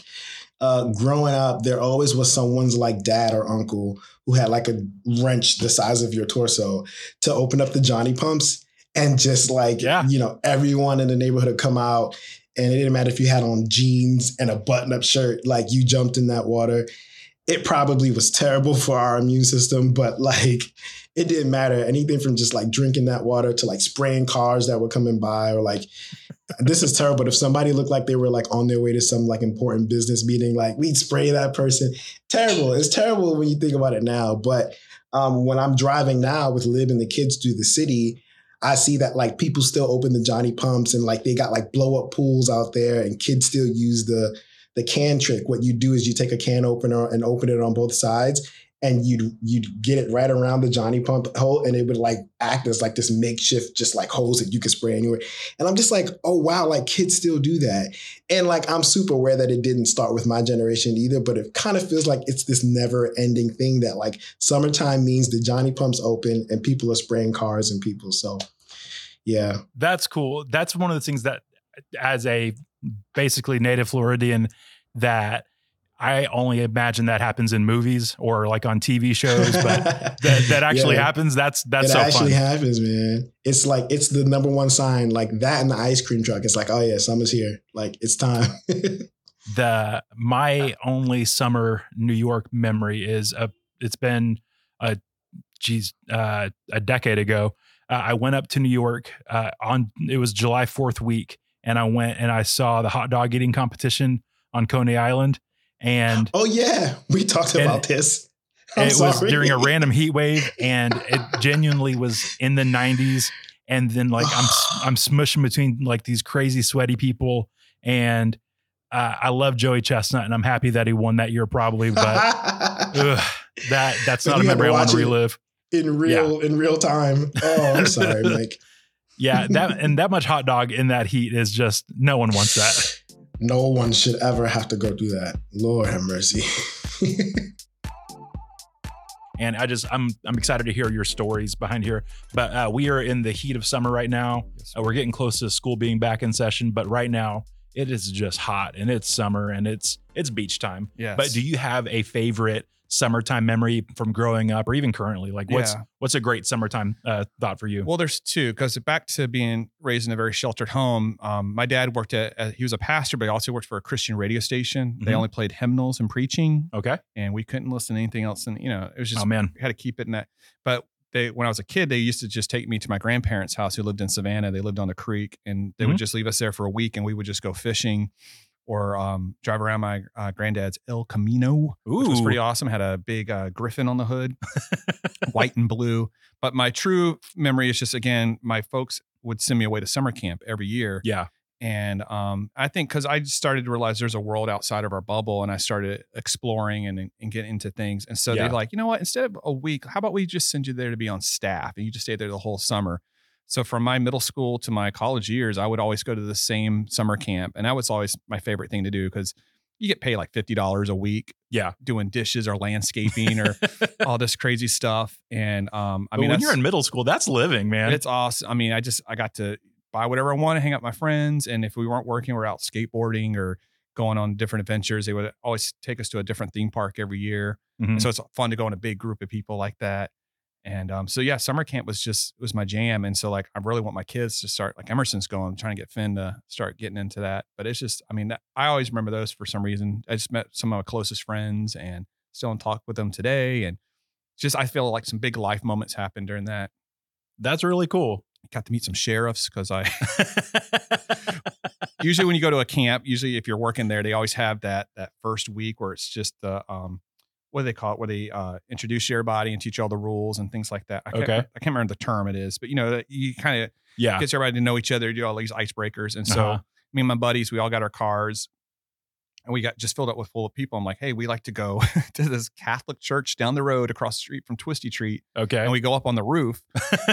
uh growing up, there always was someone's like dad or uncle who had like a wrench the size of your torso to open up the Johnny pumps and just like Yeah. you know, everyone in the neighborhood would come out and it didn't matter if you had on jeans and a button-up shirt, like you jumped in that water. It probably was terrible [LAUGHS] for our immune system, but like it didn't matter. Anything from just like drinking that water to like spraying cars that were coming by, or like this is terrible. But if somebody looked like they were like on their way to some like important business meeting, like we'd spray that person. Terrible. It's terrible when you think about it now. But um, when I'm driving now with Lib and the kids through the city, I see that like people still open the Johnny pumps and like they got like blow up pools out there, and kids still use the the can trick. What you do is you take a can opener and open it on both sides, and you'd you'd get it right around the Johnny pump hole, and it would like act as like this makeshift just like hose that you could spray anywhere. And I'm just like, oh wow, like kids still do that. And like I'm super aware that it didn't start with my generation either, but it kind of feels like it's this never-ending thing that like summertime means the Johnny pumps open and people are spraying cars and people. So yeah. That's cool. That's one of the things that, as a basically native Floridian, that I only imagine that happens in movies or like on TV shows, but [LAUGHS] that, that actually Yeah. happens. That's that's it so actually fun. happens, man. It's like it's the number one sign, like that and the ice cream truck. It's like, oh yeah, summer's here. Like it's time. [LAUGHS] the my only summer New York memory is a. It's been a, geez, uh, a decade ago. Uh, I went up to New York uh, on it was July Fourth week, and I went and I saw the hot dog eating competition on Coney Island, and oh yeah, we talked about this. I'm it was during a random heat wave, and it [LAUGHS] genuinely was in the 90s. and then like I'm [SIGHS] I'm smushing between like these crazy sweaty people, and uh, I love Joey Chestnut, and I'm happy that he won that year probably, but [LAUGHS] ugh, that that's not a you had to memory I want to relive. in real in real time. Oh, I'm sorry, [LAUGHS] Mike. Yeah, that and that much hot dog in that heat is just no one wants that. No one should ever have to go through that. Lord have mercy. [LAUGHS] And I just I'm I'm excited to hear your stories behind here. But uh, we are in the heat of summer right now. Uh, we're getting close to school being back in session, but right now it is just hot and it's summer and it's it's beach time. Yes. But do you have a favorite summertime memory from growing up or even currently? Like what's Yeah. what's a great summertime uh, thought for you? Well, there's two because back to being raised in a very sheltered home. Um, my dad worked at, at- he was a pastor, but he also worked for a Christian radio station. They Mhm. only played hymnals and preaching, okay. and we couldn't listen to anything else. And you know, it was just Oh man. we had to keep it in that. But they, when I was a kid, they used to just take me to my grandparents' house who lived in Savannah. They lived on the creek, and they Mhm. would just leave us there for a week, and we would just go fishing. Or um, drive around my uh, granddad's El Camino, which was pretty awesome. Had a big uh, griffin on the hood, [LAUGHS] white and blue. But my true memory is just again, my folks would send me away to summer camp every year. Yeah. And um, I think because I started to realize there's a world outside of our bubble, and I started exploring and and getting into things. And so Yeah. they're like, you know what? Instead of a week, how about we just send you there to be on staff, and you just stay there the whole summer. So from my middle school to my college years, I would always go to the same summer camp, and that was always my favorite thing to do because you get paid like fifty dollars a week Yeah. doing dishes or landscaping or [LAUGHS] all this crazy stuff. And um, I But mean, when you're in middle school, that's living, man. it's awesome. I mean, I just I got to buy whatever I want, hang out with my friends, and if we weren't working, we're out skateboarding or going on different adventures. They would always take us to a different theme park every year, Mhm. so it's fun to go in a big group of people like that. And um, so yeah, summer camp was just was my jam, and so like I really want my kids to start like Emerson's going, trying to get Finn to start getting into that. But it's just, I mean, that, I always remember those for some reason. I just met some of my closest friends and still in talk with them today, and just I feel like some big life moments happened during that. That's really cool. Got to meet some sheriffs because I [LAUGHS] usually when you go to a camp, usually if you're working there, they always have that that first week where it's just the um what do they call it? Where they uh, introduce you to everybody and teach you all the rules and things like that. I can't, Okay. I can't remember the term it is, but you know, you kind of yeah. gets everybody to know each other, do all these icebreakers. And so Uh-huh. me and my buddies, we all got our cars and we got just filled up with full of people. I'm like, hey, we like to go [LAUGHS] to this Catholic church down the road across the street from Twisty Treat. Okay. And we go up on the roof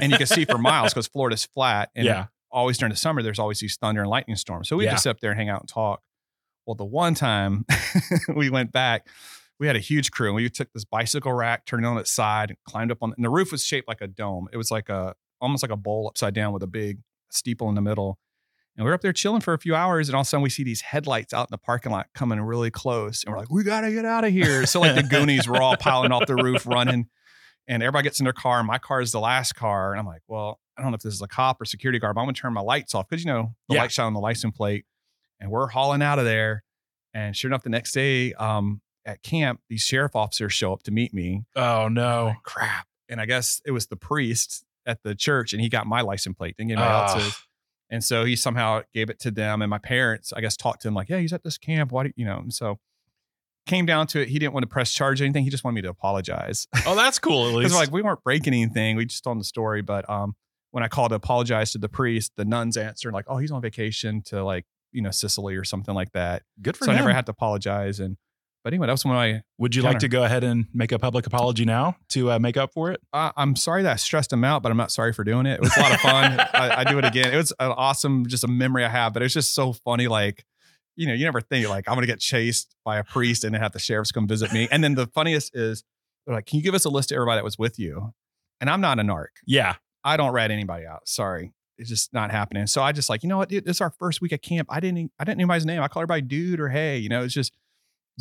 and you can see for miles because Florida's flat. [LAUGHS] And yeah. always during the summer, there's always these thunder and lightning storms. So we Yeah. just sit up there and hang out and talk. Well, the one time [LAUGHS] we went back, we had a huge crew and we took this bicycle rack, turned it on its side, and climbed up on. It. And the roof was shaped like a dome. It was like a almost like a bowl upside down with a big steeple in the middle. And we we're up there chilling for a few hours, and all of a sudden we see these headlights out in the parking lot coming really close, and we're like, "We gotta get out of here!" So like the Goonies were all piling off the roof, running, and everybody gets in their car. And my car is the last car, and I'm like, "Well, I don't know if this is a cop or security guard, but I'm gonna turn my lights off because you know the Yeah. light shine on the license plate." And we're hauling out of there, and sure enough, the next day um, at camp, these sheriff officers show up to meet me. Oh no. like, crap! And I guess it was the priest at the church, and he got my license plate, didn't get anybody Ah. else's. And so he somehow gave it to them. And my parents, I guess, talked to him like, yeah, he's at this camp. Why do you know? And so came down to it. He didn't want to press charge or anything. He just wanted me to apologize. Oh, that's cool. At [LAUGHS] least. like we weren't breaking anything. We just told him the story. But um, when I called to apologize to the priest, the nuns answered like, oh, he's on vacation to like, you know, Sicily or something like that. Good for so him. I never had to apologize. And but anyway, that was one of my Would you like to go ahead and make a public apology now to uh, make up for it? uh, I'm sorry that I stressed him out, but I'm not sorry for doing it. It was a lot of fun. [LAUGHS] I, I do it again. It was an awesome, just a memory I have, but it's just so funny. Like, you know, you never think like I'm gonna get chased by a priest and then have the sheriffs come visit me. And then the funniest is they're like, "Can you give us a list of everybody that was with you?" And I'm not a narc. Yeah. I don't rat anybody out. Sorry. It's just not happening. So I just like, you know what? Dude, this is our first week at camp. I didn't, I didn't know anybody's name. I call everybody dude or hey. You know, it's just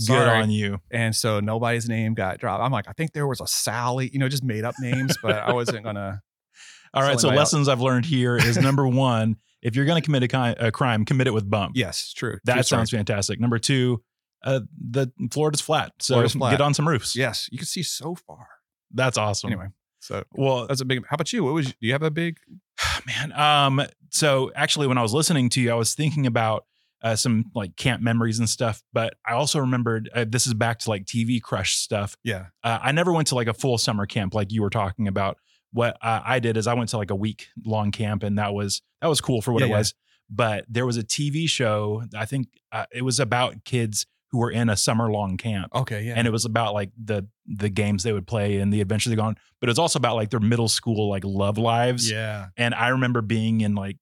Good on you. And so nobody's name got dropped. I'm like, I think there was a Sally, you know, just made up names, but I wasn't gonna. [LAUGHS] All right. So my out. lessons I've learned here is [LAUGHS] number one, if you're going to commit a, a crime, commit it with bump. Yes, true. That True story. sounds fantastic. Number two, uh, the Florida's flat, so Florida's flat. get on some roofs. Yes, you can see so far. that's awesome. Anyway, so well, that's a big. How about you? What was? Do you have a big? [SIGHS] man. Um, so actually, when I was listening to you, I was thinking about uh, some like camp memories and stuff, but I also remembered uh, this is back to like TV crush stuff. Yeah. Uh, I never went to like a full summer camp like you were talking about, what uh, I did is I went to like a week long camp, and that was that was cool for what Yeah, it yeah. was. But there was a TV show. I think uh, it was about kids who were in a summer long camp. Okay, yeah. And it was about like the the games they would play and the adventures they go on, but it was also about like their middle school like love lives. yeah. And I remember being in like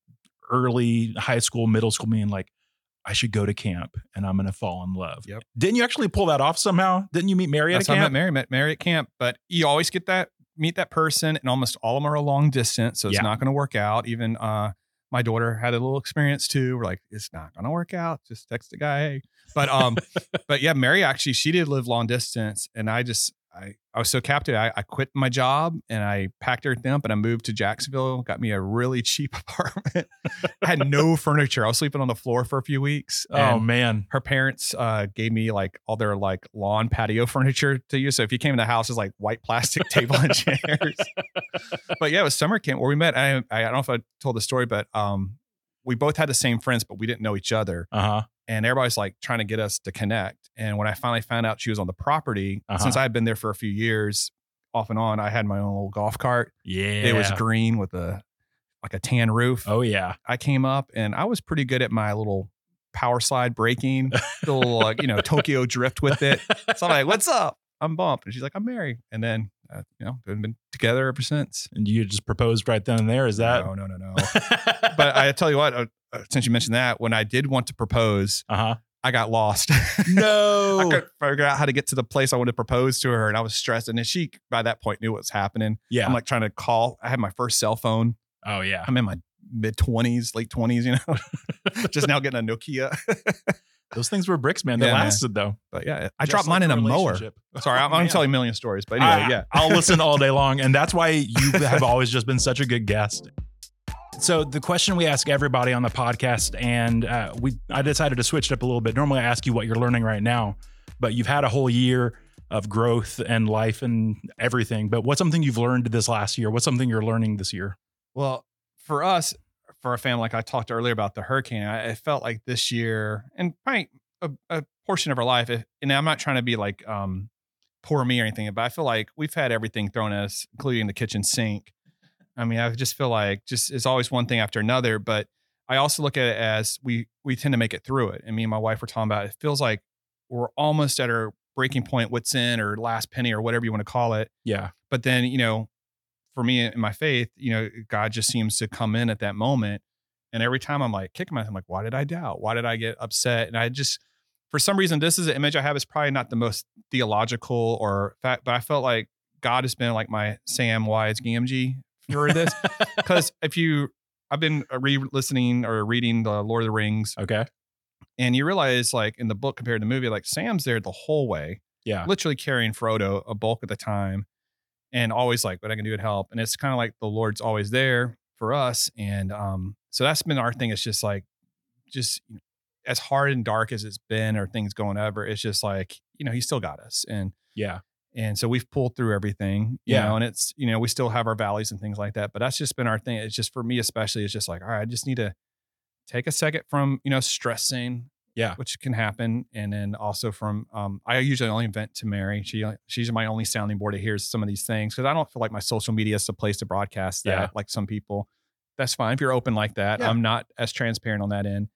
early high school, middle school, being like, I should go to camp and I'm gonna fall in love. Yep. Didn't you actually pull that off somehow? Didn't you meet Mary at That's a how I met? Mary. Met Mary at camp, but you always get that meet that person, and almost all of them are a long distance, so it's Yeah. not going to work out. Even uh, my daughter had a little experience too. We're like, it's not going to work out. Just text the guy. Hey. But um, [LAUGHS] but yeah, Mary actually she did live long distance, and I just I I was so captivated. I, I quit my job and I packed everything up and I moved to Jacksonville. Got me a really [LAUGHS] cheap apartment. I had no furniture. I was sleeping on the floor for a few weeks. Oh man. her parents uh, gave me like all their like lawn patio [LAUGHS] furniture to use. So if you came in the house, it's like white plastic table and chairs. [LAUGHS] but yeah, it was summer camp where we met. I, I don't know if I told the story, but um, we both had the same friends, but we didn't know each other. Uh-huh. And everybody's like trying to get us to connect. And when I finally found out she was on the property, Uh-huh. since I had been there for a few years, off and on, I had my own little golf cart. Yeah. It was green with a like a tan roof. Oh yeah. I came up and I was pretty good at my little power slide braking, [LAUGHS] the little like, you know Tokyo drift with it. So I'm like, "What's [LAUGHS] up?" I'm Bump, and she's like, "I'm Mary." And then uh, you know, we've been together ever since. And you just proposed right then and there. Is that no, no, no, no. [LAUGHS] but I tell you what, uh, since you mentioned that, when I did want to propose, uh-huh. I got lost. [LAUGHS] No. I couldn't figure out how to get to the place I wanted to propose to her, and I was stressed. And then she, by that point, knew what was happening. yeah. I'm like trying to call. I had my first cell phone. oh yeah. I'm in my mid 20s, late 20s, you know, [LAUGHS] just now getting a Nokia. [LAUGHS] Those things were bricks, man. They Yeah, man. lasted though. But yeah, I Just dropped like mine in a mower. Sorry, I'm, I'm man. telling a million stories. But anyway, I- yeah. I'll listen all day long. And that's why you have always just been such a good guest. So the question we ask everybody on the podcast, and uh, we I decided to switch it up a little bit. Normally I ask you what you're learning right now, but you've had a whole year of growth and life and everything. But what's something you've learned this last year? What's something you're learning this year? Well, for us, for a family, like I talked earlier about the hurricane, I, it felt like this year and probably a, a portion of our life, if, and I'm not trying to be like um, poor me or anything, but I feel like we've had everything thrown at us, including the kitchen sink. I mean, I just feel like just it's always one thing after another, but I also look at it as we we tend to make it through it. And me and my wife were talking about it. it feels like we're almost at our breaking point, what's in or last penny or whatever you want to call it Yeah. but then you know for me in my faith you know god just seems to come in at that moment and every time i'm like kicking myself i'm like why did i doubt why did i get upset and i just for some reason this is an image i have is probably not the most theological or fact but i felt like god has been like my Samwise Gamgee for this [LAUGHS] because if you i've been re-listening or reading the lord of the rings Okay. and you realize like in the book compared to the movie like sam's there the whole way Yeah. literally carrying Frodo a bulk of the time and always like what I can do to help. And it's kind of like the Lord's always there for us. And um, so that's been our thing. It's just like, just as hard and dark as it's been or things going ever, it's just like, you know, he still got us. And, Yeah. And so we've pulled through everything, you Yeah. know, and it's, you know, we still have our valleys and things like that, but that's just been our thing. It's just for me, especially, it's just like, all right, I just need to take a second from, you know, stressing, Yeah. which can happen. And then also from, um, I usually only vent to Mary. She, she's my only sounding board to hear some of these things. Cause I don't feel like my social media is the place to broadcast that Yeah. like some people. That's fine. If you're open like that, Yeah. I'm not as transparent on that end.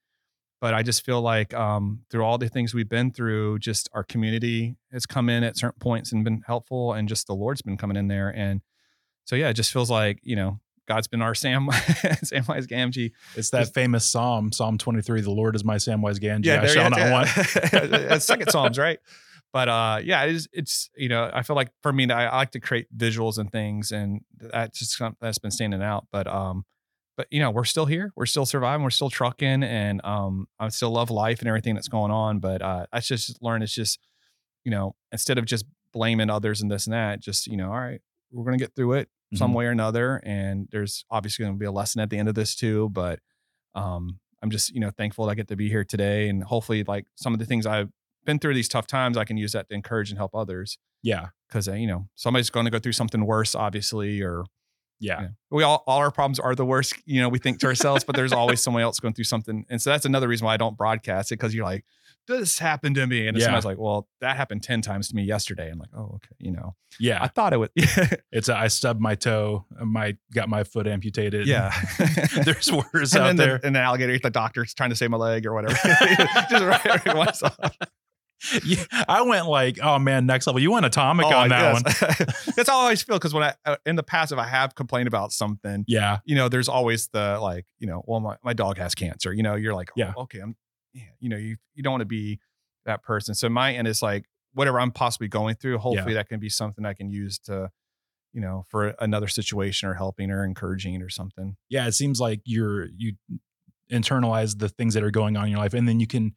But I just feel like um, through all the things we've been through, just our community has come in at certain points and been helpful, and just the Lord's been coming in there. And so, yeah, it just feels like you know God's been our [LAUGHS] Sam Samwise Gamgee. It's that Just- famous Psalm, Psalm 23, the Lord is my Samwise Gamgee. I there shall not go. want. [LAUGHS] That's second Psalms, right? But uh, yeah, it is, it's you know I feel like for me I, I like to create visuals and things, and that's just that's been standing out. But um, but you know we're still here, we're still surviving, we're still trucking, and um, I still love life and everything that's going on. But uh, I just learned it's just you know instead of just blaming others and this and that, just you know all right, we're gonna get through it some Mhm. way or another, and there's obviously gonna be a lesson at the end of this too, but um, I'm just you know thankful that I get to be here today, and hopefully like some of the things I've been through these tough times, I can use that to encourage and help others Yeah. because uh, you know somebody's going to go through something worse, obviously, or Yeah. know, we all all our problems are the worst, you know, we think to ourselves, but there's always someone else going through something, and so that's another reason why I don't broadcast it because you're like, this happened to me. And Yeah. somebody's like, well, that happened 10 times to me yesterday. I'm like, oh, okay. You know, yeah, I thought it would. [LAUGHS] It's a, I stubbed my toe, uh, my got my foot amputated. yeah. [LAUGHS] There's worse and out then there. The, and the alligator, the doctor's trying to save my leg or whatever. [LAUGHS] Just right, right, once off. [LAUGHS] Yeah, I went like, oh man, next level. You went atomic Oh, on that one. [LAUGHS] [LAUGHS] That's how I always feel. Cause when I, uh, in the past, if I have complained about something, Yeah. you know, there's always the like, you know, well, my, my dog has cancer. You know, you're like, oh, Yeah. okay, I'm, yeah, you know, you you don't want to be that person. So my end is like whatever I'm possibly going through. Hopefully that can be something I can use to, you know, for another situation or helping or encouraging or something. Yeah. It seems like you're you internalize the things that are going on in your life, and then you can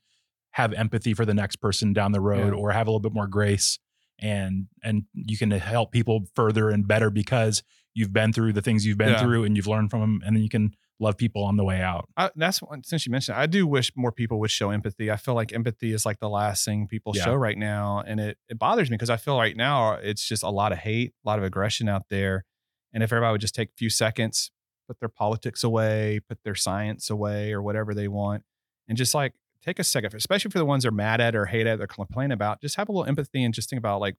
have empathy for the next person down the road, Yeah. or have a little bit more grace, and and you can help people further and better because you've been through the things you've been Yeah. through, and you've learned from them, and then you can love people on the way out. I, that's one, since you mentioned, it, I do wish more people would show empathy. I feel like empathy is like the last thing people Yeah. show right now, and it it bothers me because I feel right now uh, it's just a lot of hate, a lot of aggression out there, and if everybody would just take a few seconds, put their politics away, put their science away, or whatever they want, and just like take a second, especially for the ones they're mad at or hate at or complain about, just have a little empathy and just think about like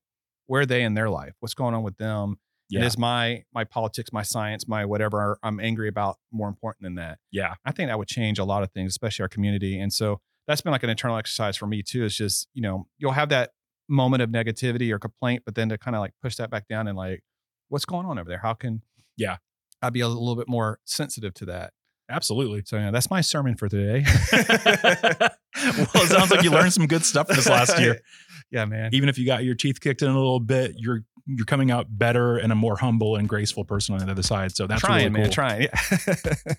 where are they in their life, what's going on with them, Yeah. and is my my politics, my science, my whatever I'm angry about more important than that? Yeah. I think that would change a lot of things, especially our community. And so that's been like an internal exercise for me too. It's just, you know, you'll have that moment of negativity or complaint, but then to kind of like push that back down and like, what's going on over there? How can, Yeah. I'd be a little bit more sensitive to that. Absolutely. So yeah, that's my sermon for today. [LAUGHS] [LAUGHS] well, it sounds like you learned some good stuff this last year. [LAUGHS] Yeah, man. Even if you got your teeth kicked in a little bit, you're you're coming out better and a more humble and graceful person on the other side. So that's trying, really cool. man, trying. Yeah.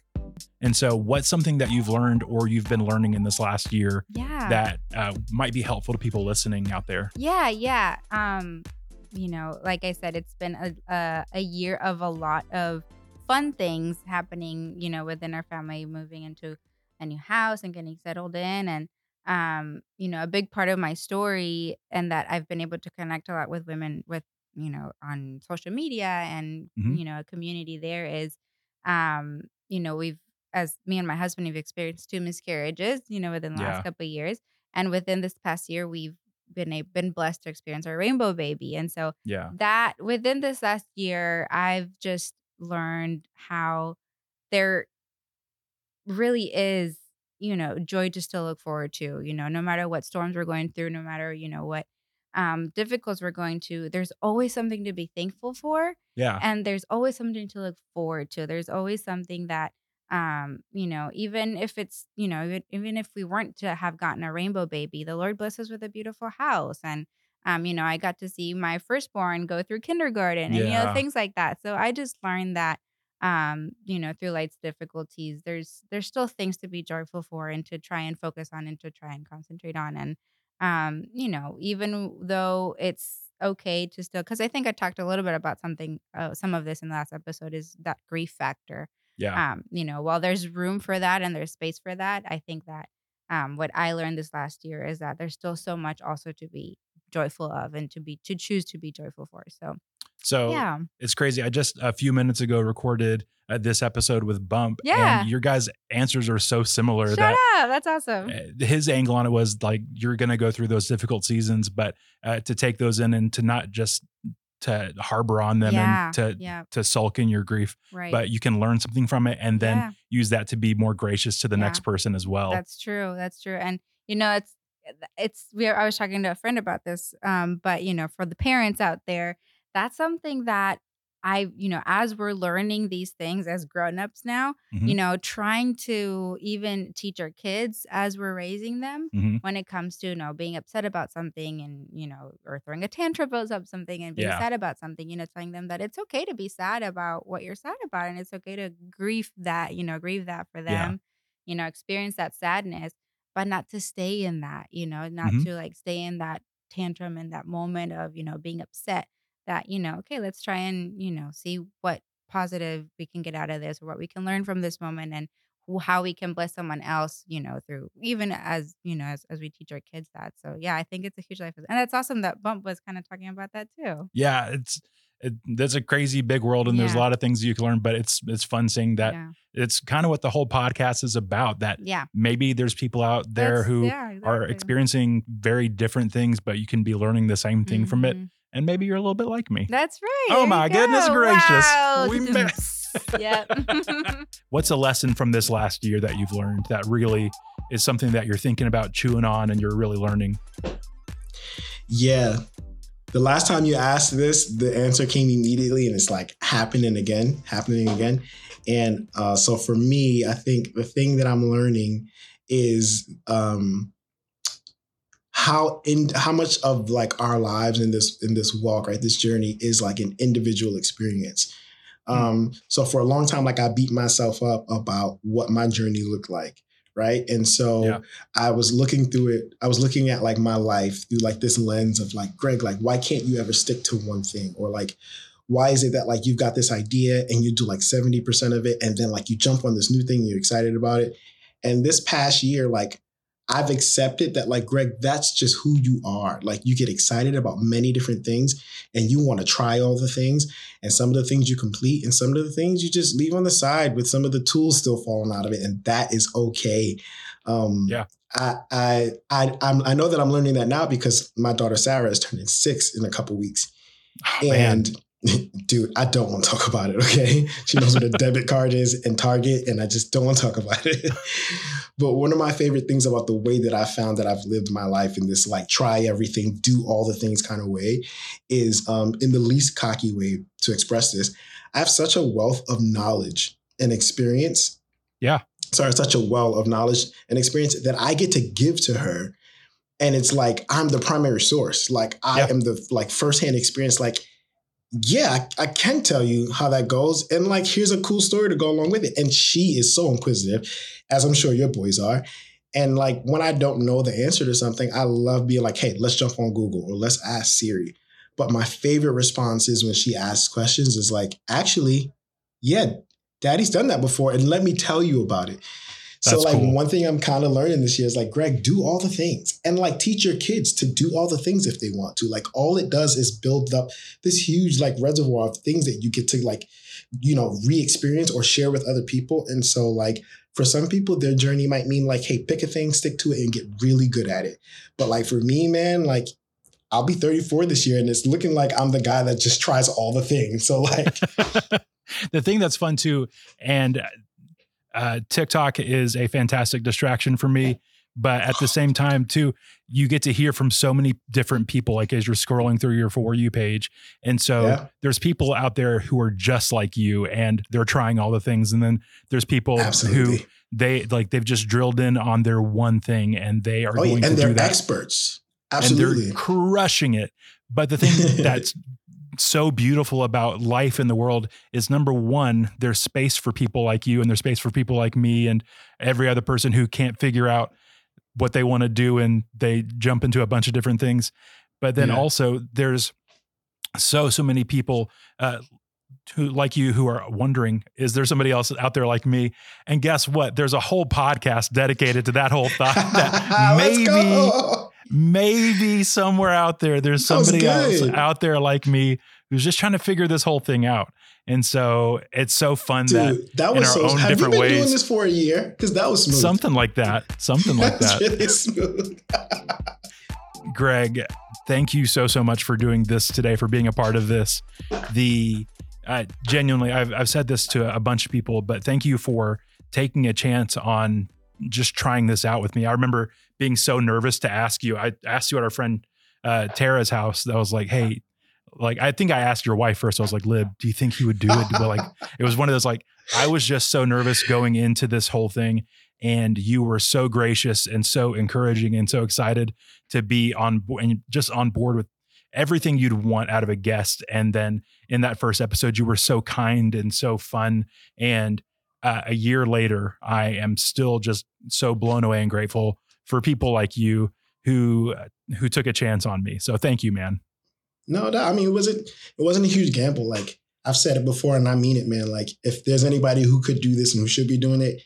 And so, what's something that you've learned or you've been learning in this last year Yeah. that uh, might be helpful to people listening out there? Yeah, yeah. Um, you know, like I said, it's been a a, a year of a lot of fun things happening. You know, within our family, moving into a new house and getting settled in, and um, you know, a big part of my story, and that I've been able to connect a lot with women with you know on social media and Mhm. you know a community there is, um, you know, we've as me and my husband have experienced two miscarriages, you know, within the Yeah. last couple of years. And within this past year, we've been a, been blessed to experience our rainbow baby. And so Yeah. that within this last year, I've just learned how there really is, you know, joy to still look forward to, you know, no matter what storms we're going through, no matter, you know, what um difficulties we're going to, there's always something to be thankful for Yeah. and there's always something to look forward to there's always something that um you know even if it's you know even, even if we weren't to have gotten a rainbow baby the lord bless us with a beautiful house and um you know i got to see my firstborn go through kindergarten and you know things like that. So i just learned that um you know through life's difficulties there's there's still things to be joyful for and to try and focus on and to try and concentrate on. And um you know even though it's okay to still because i think i talked a little bit about something uh, some of this in the last episode is that grief factor. Yeah. um you know while there's room for that and there's space for that i think that um what i learned this last year is that there's still so much also to be joyful of and to be to choose to be joyful for so So yeah it's crazy. I just a few minutes ago recorded uh, this episode with Bump. Yeah. And your guys' answers are so similar shut that up that's awesome uh, his angle on it was like you're going to go through those difficult seasons, but uh, to take those in and to not just to harbor on them yeah and to yeah to sulk in your grief, right but you can learn something from it and then yeah. use that to be more gracious to the next person as well. That's true. That's true. And you know, it's it's we are, I was talking to a friend about this. Um, but you know, for the parents out there, that's something that I, you know, as we're learning these things as grown-ups now, Mhm. you know, trying to even teach our kids as we're raising them Mhm. when it comes to, you know, being upset about something and, you know, or throwing a tantrum about something and being Yeah. sad about something, you know, telling them that it's okay to be sad about what you're sad about and it's okay to grieve that, you know, grieve that for Yeah. them, you know, experience that sadness, but not to stay in that, you know, not Mhm. to like stay in that tantrum and that moment of, you know, being upset that, you know, okay, let's try and, you know, see what positive we can get out of this or what we can learn from this moment and how we can bless someone else, you know, through even as, you know, as, as we teach our kids that. So yeah, I think it's a huge life. And that's awesome that Bump was kind of talking about that too. Yeah, it's it, there's a crazy big world and there's a lot of things you can learn, but it's it's fun seeing that yeah. it's kind of what the whole podcast is about. That yeah. maybe there's people out there That's- who yeah, are experiencing very different things, but you can be learning the same thing from it. Mhm. And maybe you're a little bit like me. That's right. Oh there you my goodness go. gracious. Wow. We [LAUGHS] met. yep. [LAUGHS] [LAUGHS] What's a lesson from this last year that you've learned that really is something that you're thinking about chewing on and you're really learning? Yeah. The last time you asked this, the answer came immediately, and it's like happening again, happening again. And uh, so for me, I think the thing that I'm learning is um, how in how much of like our lives in this in this walk, right, this journey is like an individual experience. Um, so for a long time, like I beat myself up about what my journey looked like, right? And so Yeah. I was looking through it. I was looking at like my life through like this lens of like, Greg, like, why can't you ever stick to one thing? Or like, why is it that like you've got this idea and you do like 70% of it and then like you jump on this new thing, you're excited about it. And this past year, like I've accepted that like Greg, that's just who you are. Like you get excited about many different things and you want to try all the things. And some of the things you complete and some of the things you just leave on the side with some of the tools still falling out of it. And that is okay. Um Yeah. I I I I'm, I know that I'm learning that now because my daughter Sarah is turning six in a couple weeks. Oh, man. Dude, I don't want to talk about it. Okay, she knows what a [LAUGHS] debit card is and Target, and I just don't want to talk about it. but one of my favorite things about the way that I found that I've lived my life in this like try everything, do all the things kind of way, is um, in the least cocky way to express this. I have such a wealth of knowledge and experience. Yeah. Sorry, such a well of knowledge and experience that I get to give to her. And it's like I'm the primary source. Like I Yeah. am the like firsthand experience. Like yeah, I, can tell you how that goes. And like, here's a cool story to go along with it. And she is so inquisitive, as I'm sure your boys are. And like, when I don't know the answer to something, I love being like, hey, let's jump on Google or let's ask Siri. But my favorite response is when she asks questions is like, actually, yeah, daddy's done that before. And let me tell you about it. So like cool. one thing I'm kind of learning this year is like Greg, do all the things and like teach your kids to do all the things if they want to. Like all it does is build up this huge like reservoir of things that you get to like, you know, re-experience or share with other people. And so like for some people, their journey might mean like, hey, pick a thing, stick to it, and get really good at it. But like for me, man, like I'll be 34 this year, and it's looking like I'm the guy that just tries all the things. So like, [LAUGHS] the thing that's fun too, and uh, uh, TikTok is a fantastic distraction for me. But at the same time, too, you get to hear from so many different people, like as you're scrolling through your For You page. And so Yeah. there's people out there who are just like you and they're trying all the things. And then there's people who they like, they've just drilled in on their one thing and they are Oh, yeah, going and to they're do that. experts. And Absolutely. they're crushing it. But the thing [LAUGHS] that's so beautiful about life in the world is number one, there's space for people like you, and there's space for people like me, and every other person who can't figure out what they want to do and they jump into a bunch of different things. But then Yeah. also, there's so, so many people. Uh, who like you who are wondering is there somebody else out there like me and guess what there's a whole podcast dedicated to that whole thought that [LAUGHS] Let's maybe go. Maybe somewhere out there there's somebody else out there like me who's just trying to figure this whole thing out and so it's so fun that Dude, that in was our so. own Have you been ways. doing this for a year? Because that was smooth. something like that something like that really smooth. [LAUGHS] greg thank you so so much for doing this today for being a part of this the uh, genuinely I've, I've said this to a bunch of people but thank you for taking a chance on just trying this out with me i remember being so nervous to ask you i asked you at our friend uh, tara's house that was like hey like i think i asked your wife first. I was like lib do you think he would do it? But like it was one of those like i was just so nervous going into this whole thing and you were so gracious and so encouraging and so excited to be on board and just on board with everything you'd want out of a guest. And then in that first episode you were so kind and so fun. And uh, a year later i am still just so blown away and grateful for people like you who who took a chance on me so thank you man No, no, I mean it wasn't it wasn't a huge gamble. Like I've said it before and I mean it, man. Like if there's anybody who could do this and who should be doing it,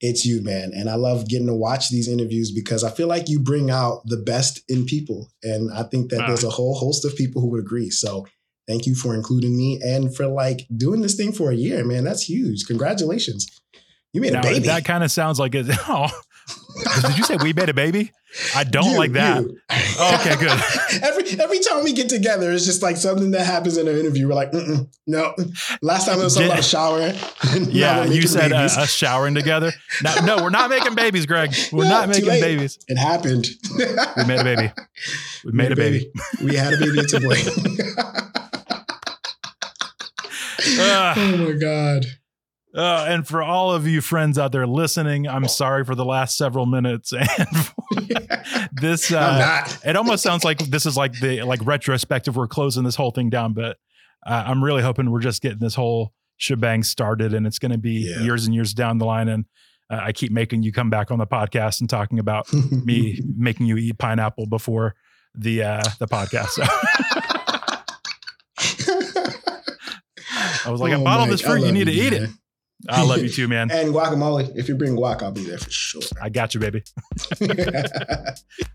it's you, man. And I love getting to watch these interviews because I feel like you bring out the best in people. And I think that Ah. there's a whole host of people who would agree. So Thank you for including me and for like doing this thing for a year, man. That's huge. Congratulations. You made Now, a baby. that kind of sounds like it. [LAUGHS] Oh, did you say we made a baby? I don't You, like that. you. Oh, okay, good. [LAUGHS] every every time we get together, it's just like something that happens in an interview. We're like, Mm-mm, no. Last time it was something about showering. [LAUGHS] Yeah, you said uh, us showering together. No, no, we're not making babies, Greg. We're No, not making babies. it happened. We made a baby. [LAUGHS] We made a baby. We had a baby. It's a boy. Ugh. oh my god. Uh, and for all of you friends out there listening, I'm sorry for the last several minutes. [LAUGHS] And [LAUGHS] this, uh, it almost sounds like this is like the like retrospective. We're closing this whole thing down, but uh, I'm really hoping we're just getting this whole shebang started, and it's going to be Yeah. years and years down the line. And uh, I keep making you come back on the podcast and talking about [LAUGHS] me making you eat pineapple before the uh, the podcast. So I was like, I Oh, bought all this fruit. You need to eat it. I love you too, man. And guacamole. If you bring guac, I'll be there for sure. I got you, baby. [LAUGHS]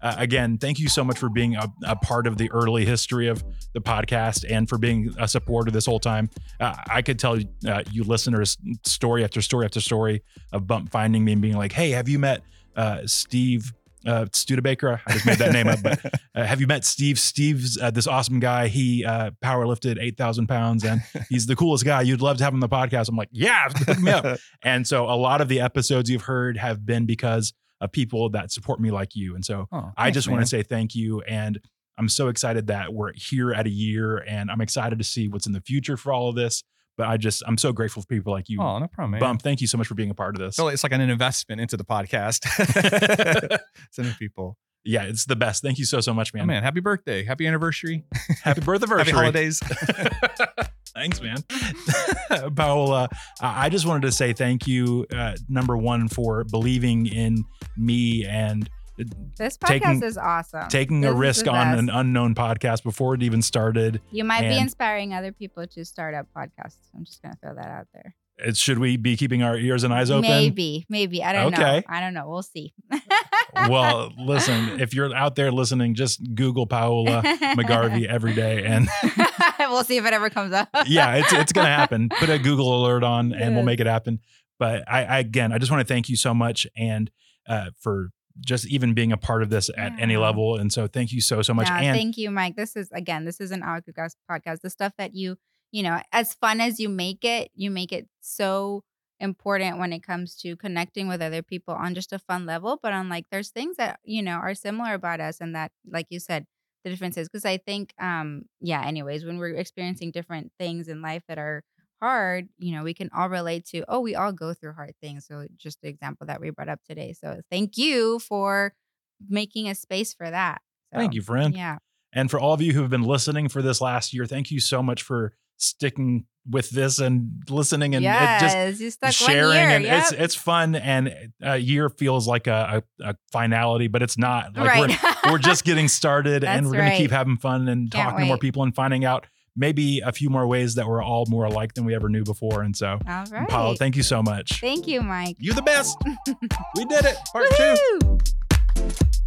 Uh, again, thank you so much for being a, a part of the early history of the podcast and for being a supporter this whole time. Uh, I could tell uh, you listeners story after story after story of Bump finding me and being like, "Hey, have you met uh, Steve uh, Studebaker? I just made that name up, but [LAUGHS] uh, have you met Steve? Steve's uh, this awesome guy. He uh, power lifted eight thousand pounds, and he's the coolest guy. You'd love to have him on the podcast." I'm like, "Yeah, hook me up." [LAUGHS] And so a lot of the episodes you've heard have been because of people that support me like you. And so Oh, I just want to say thank you. And I'm so excited that we're here at a year and I'm excited to see what's in the future for all of this. But I just, I'm so grateful for people like you. Oh, no problem, man. Bump, thank you so much for being a part of this. So it's like an investment into the podcast. [LAUGHS] [LAUGHS] Sending people. yeah, it's the best. Thank you so, so much, Oh, man. man, happy birthday. Happy anniversary. [LAUGHS] Happy birthday. Happy holidays. Thanks, man. Paola, I I just wanted to say thank you, uh, number one, for believing in me and This podcast Taking- is awesome. taking This a risk on an unknown podcast before it even started. You might be inspiring other people to start up podcasts. I'm just gonna throw that out there. It, should we be keeping our ears and eyes open? Maybe, maybe. I don't know. Okay. I don't know. We'll see. [LAUGHS] well, [LAUGHS] listen, if you're out there listening, just Google Paola McGarvey [LAUGHS] every day. And we'll see if it ever comes up. yeah, it's it's gonna happen. Put a Google alert on and we'll make it happen. But I, I again I just want to thank you so much and uh, for just even being a part of this at any level. And so thank you so so much. Yeah, and thank you, Mike. This is again, this is an Outcast podcast. The stuff that you, you know, as fun as you make it, you make it so important when it comes to connecting with other people on just a fun level. But on like, there's things that you know are similar about us, and that, like you said, the differences. Because I think, um, yeah. Anyways, when we're experiencing different things in life that are hard, you know, we can all relate to. Oh, we all go through hard things. So just the example that we brought up today. So thank you for making a space for that. Thank you, friend. Yeah. And for all of you who have been listening for this last year, thank you so much for sticking with this and listening and it just sharing and yep. it's it's fun and a year feels like a, a, a finality but it's not like right. we're, we're just getting [LAUGHS] started and we're going to keep having fun and Can't talking to more people and finding out maybe a few more ways that we're all more alike than we ever knew before and so All right. Paola, thank you so much Thank you, Mike. You're the best [LAUGHS] we did it part two Woohoo!